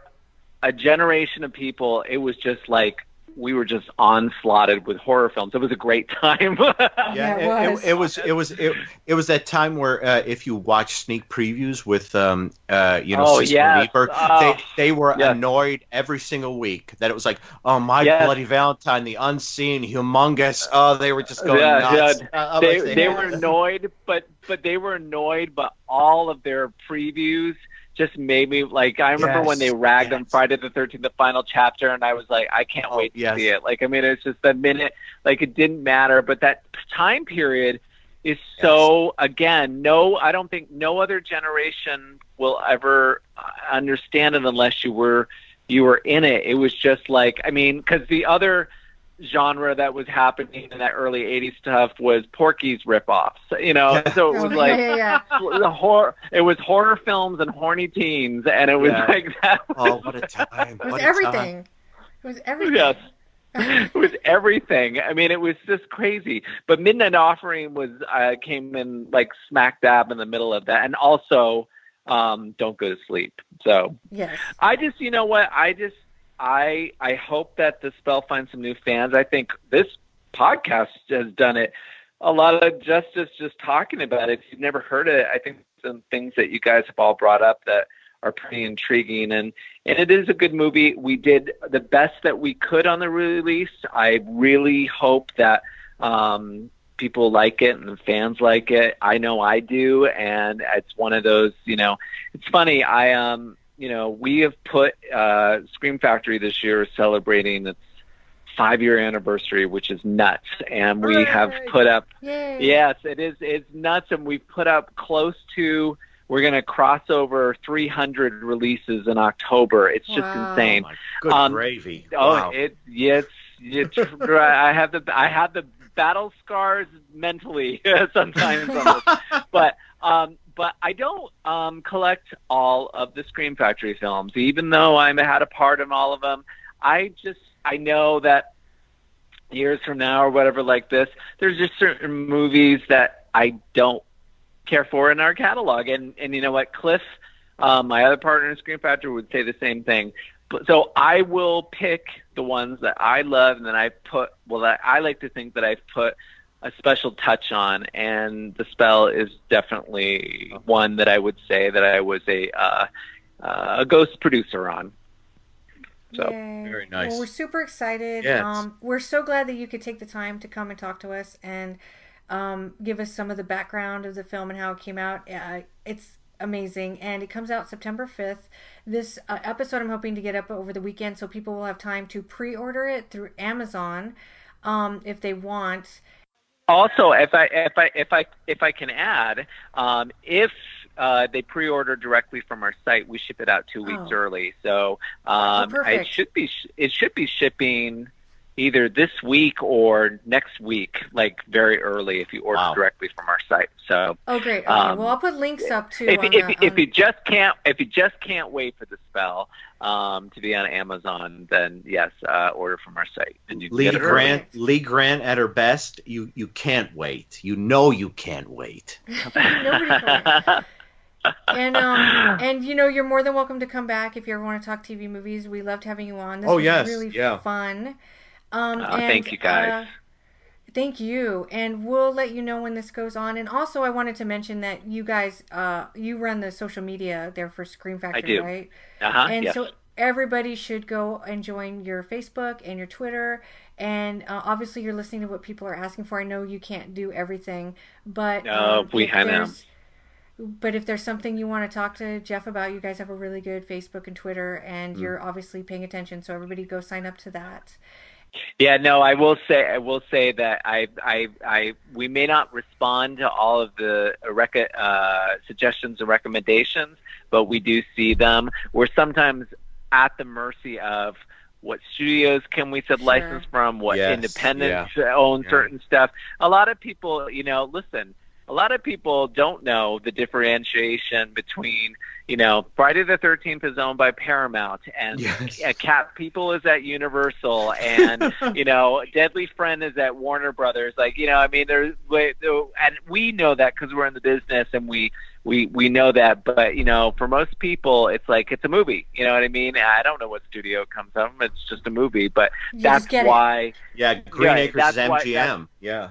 a generation of people it was just like we were just onslaughted with horror films. It was a great time. Yeah, it was. it, it was it was it, it was that time where uh, if you watch sneak previews with um uh you know Oh, Sister yes. Reaper, Oh, they they were yes. annoyed every single week that it was like oh my Yes. bloody Valentine, the unseen, humongous. Oh, they were just going Yeah, nuts. yeah. Uh, I'm they they were annoyed, but but they were annoyed. But all of their previews just made me like. I remember when they ragged on. Friday the Thirteenth, the final chapter, and I was like, I can't Oh, wait to yes. see it. Like, I mean, it's just the minute, like, it didn't matter. But that time period is so again, no, I don't think no other generation will ever uh, understand it unless you were you were in it. It was just like, I mean, because the other genre that was happening in that early 80s stuff was Porky's ripoffs, you know. Yeah. So it was like yeah, yeah, yeah. the horror. It was horror films and horny teens, and it was Yeah. like that. Oh, what a time! It was what a everything. It was everything. Yes. it was everything. I mean, it was just crazy. But Midnight Offering was uh, came in like smack dab in the middle of that, and also um, Don't Go to Sleep. So Yes. I just, you know what? I just, I, I hope that the spell finds some new fans. I think this podcast has done it a lot of justice just talking about it. If you've never heard it, I think some things that you guys have all brought up that are pretty intriguing and and it is a good movie. We did the best that we could on the release. I really hope that um people like it and the fans like it. I know I do and it's one of those, you know, it's funny. I um you know, we have put uh Scream Factory this year is celebrating its five year anniversary, which is nuts. And we have put up Yay. Yes, it is. It's nuts, and we've put up close to. We're going to cross over 300 releases in October. It's just Wow. insane. Oh, my good Um, gravy! Oh, wow. it yes, it's. I have the I have the battle scars mentally sometimes, but um, but I don't um collect all of the Scream Factory films, even though I had a part in all of them. I just I know that years from now or whatever like this, there's just certain movies that I don't care for in our catalog. And and you know what, Cliff, um, my other partner in Scream Factory would say the same thing. But so I will pick the ones that I love and that I put well that I like to think that I've put a special touch on and the spell is definitely one that I would say that I was a uh, uh, a ghost producer on. So, Yay. very nice. Well, we're super excited. Yes. Um, we're so glad that you could take the time to come and talk to us and um, give us some of the background of the film and how it came out. Uh, it's amazing, and it comes out September fifth. This uh, episode I'm hoping to get up over the weekend, so people will have time to pre-order it through Amazon um, if they want. Also, if I if I if I if I can add, um, if uh, they pre-order directly from our site, we ship it out two weeks Oh. early. So um, Oh, it should be it should be shipping either this week or next week, like very early if you order Wow. directly from our site. So Oh, great. Okay. Um, well, I'll put links up too. if, if, the, if on- you just can't if you just can't wait for the spell um, to be on Amazon, then yes, uh, order from our site and you can Lee get it early. Grant, Lee Grant at her best. You you can't wait. You know you can't wait. Nobody can. and um and you know you're more than welcome to come back if you ever want to talk TV movies. We loved having you on. This Oh, was yes, really yeah. fun. Um, Oh, and, thank you, guys. uh, thank you, and we'll let you know when this goes on. And also, I wanted to mention that you guys, uh, you run the social media there for Scream Factory, do. right? uh-huh, and yes. so everybody should go and join your Facebook and your Twitter. And uh, obviously, you're listening to what people are asking for. I know you can't do everything, but No, um, we- I But if there's something you want to talk to Jeff about, you guys have a really good Facebook and Twitter, and Mm. you're obviously paying attention. So everybody go sign up to that. Yeah, no, I will say I will say that I I I we may not respond to all of the rec- uh, suggestions and recommendations, but we do see them. We're sometimes at the mercy of what studios can we sub Sure. license from, what Yes, independents own Yeah. certain stuff. A lot of people, you know, listen. A lot of people don't know the differentiation between you know, Friday the Thirteenth is owned by Paramount, and Yes. Cat People is at Universal, and you know, Deadly Friend is at Warner Brothers. Like, you know, I mean, there's and we know that because we're in the business, and we we we know that. But you know, for most people, it's like it's a movie. You know what I mean? I don't know what studio it comes from. It's just a movie, but You that's just get it. why. Yeah, Green Right, Acres is that's why- MGM. yeah.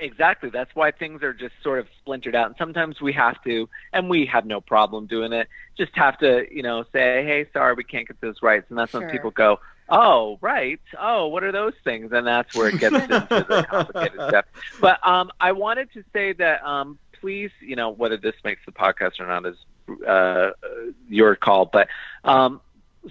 Exactly. That's why things are just sort of splintered out. And sometimes we have to, and we have no problem doing it, just have to, you know, say, hey, sorry, we can't get those rights. And that's Sure. when people go, oh, right. Oh, what are those things? And that's where it gets into the complicated stuff. But um, I wanted to say that um, please, you know, whether this makes the podcast or not is uh, your call, but um,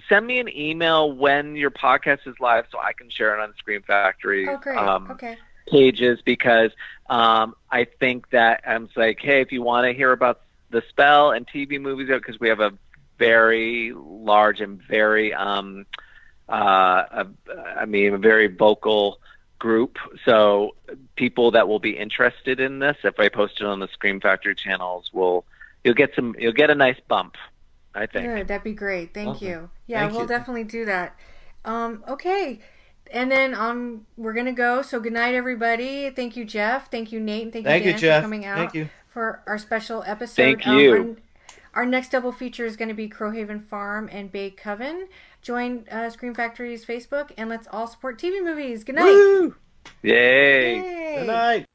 send me an email when your podcast is live so I can share it on Scream Factory. Oh, great. Um, okay. Pages because um, I think that I'm like, hey, if you want to hear about the spell and TV movies, because we have a very large and very, um, uh, a, I mean, a very vocal group. So people that will be interested in this, if I post it on the Scream Factory channels, will you'll get some, you'll get a nice bump. I think. Good. That'd be great. Thank Awesome. you. Yeah, Thank we'll you. definitely do that. Um, okay. And then um, we're gonna go. So good night, everybody. Thank you, Jeff. Thank you, Nate. And thank you, Thank you, Dan, Jeff. for coming out Thank you. for our special episode. Thank Um, you. our, our next double feature is going to be Crowhaven Farm and Bay Coven. Join uh, Scream Factory's Facebook and let's all support TV movies. Good night. Woo! Yay. Yay. Good night.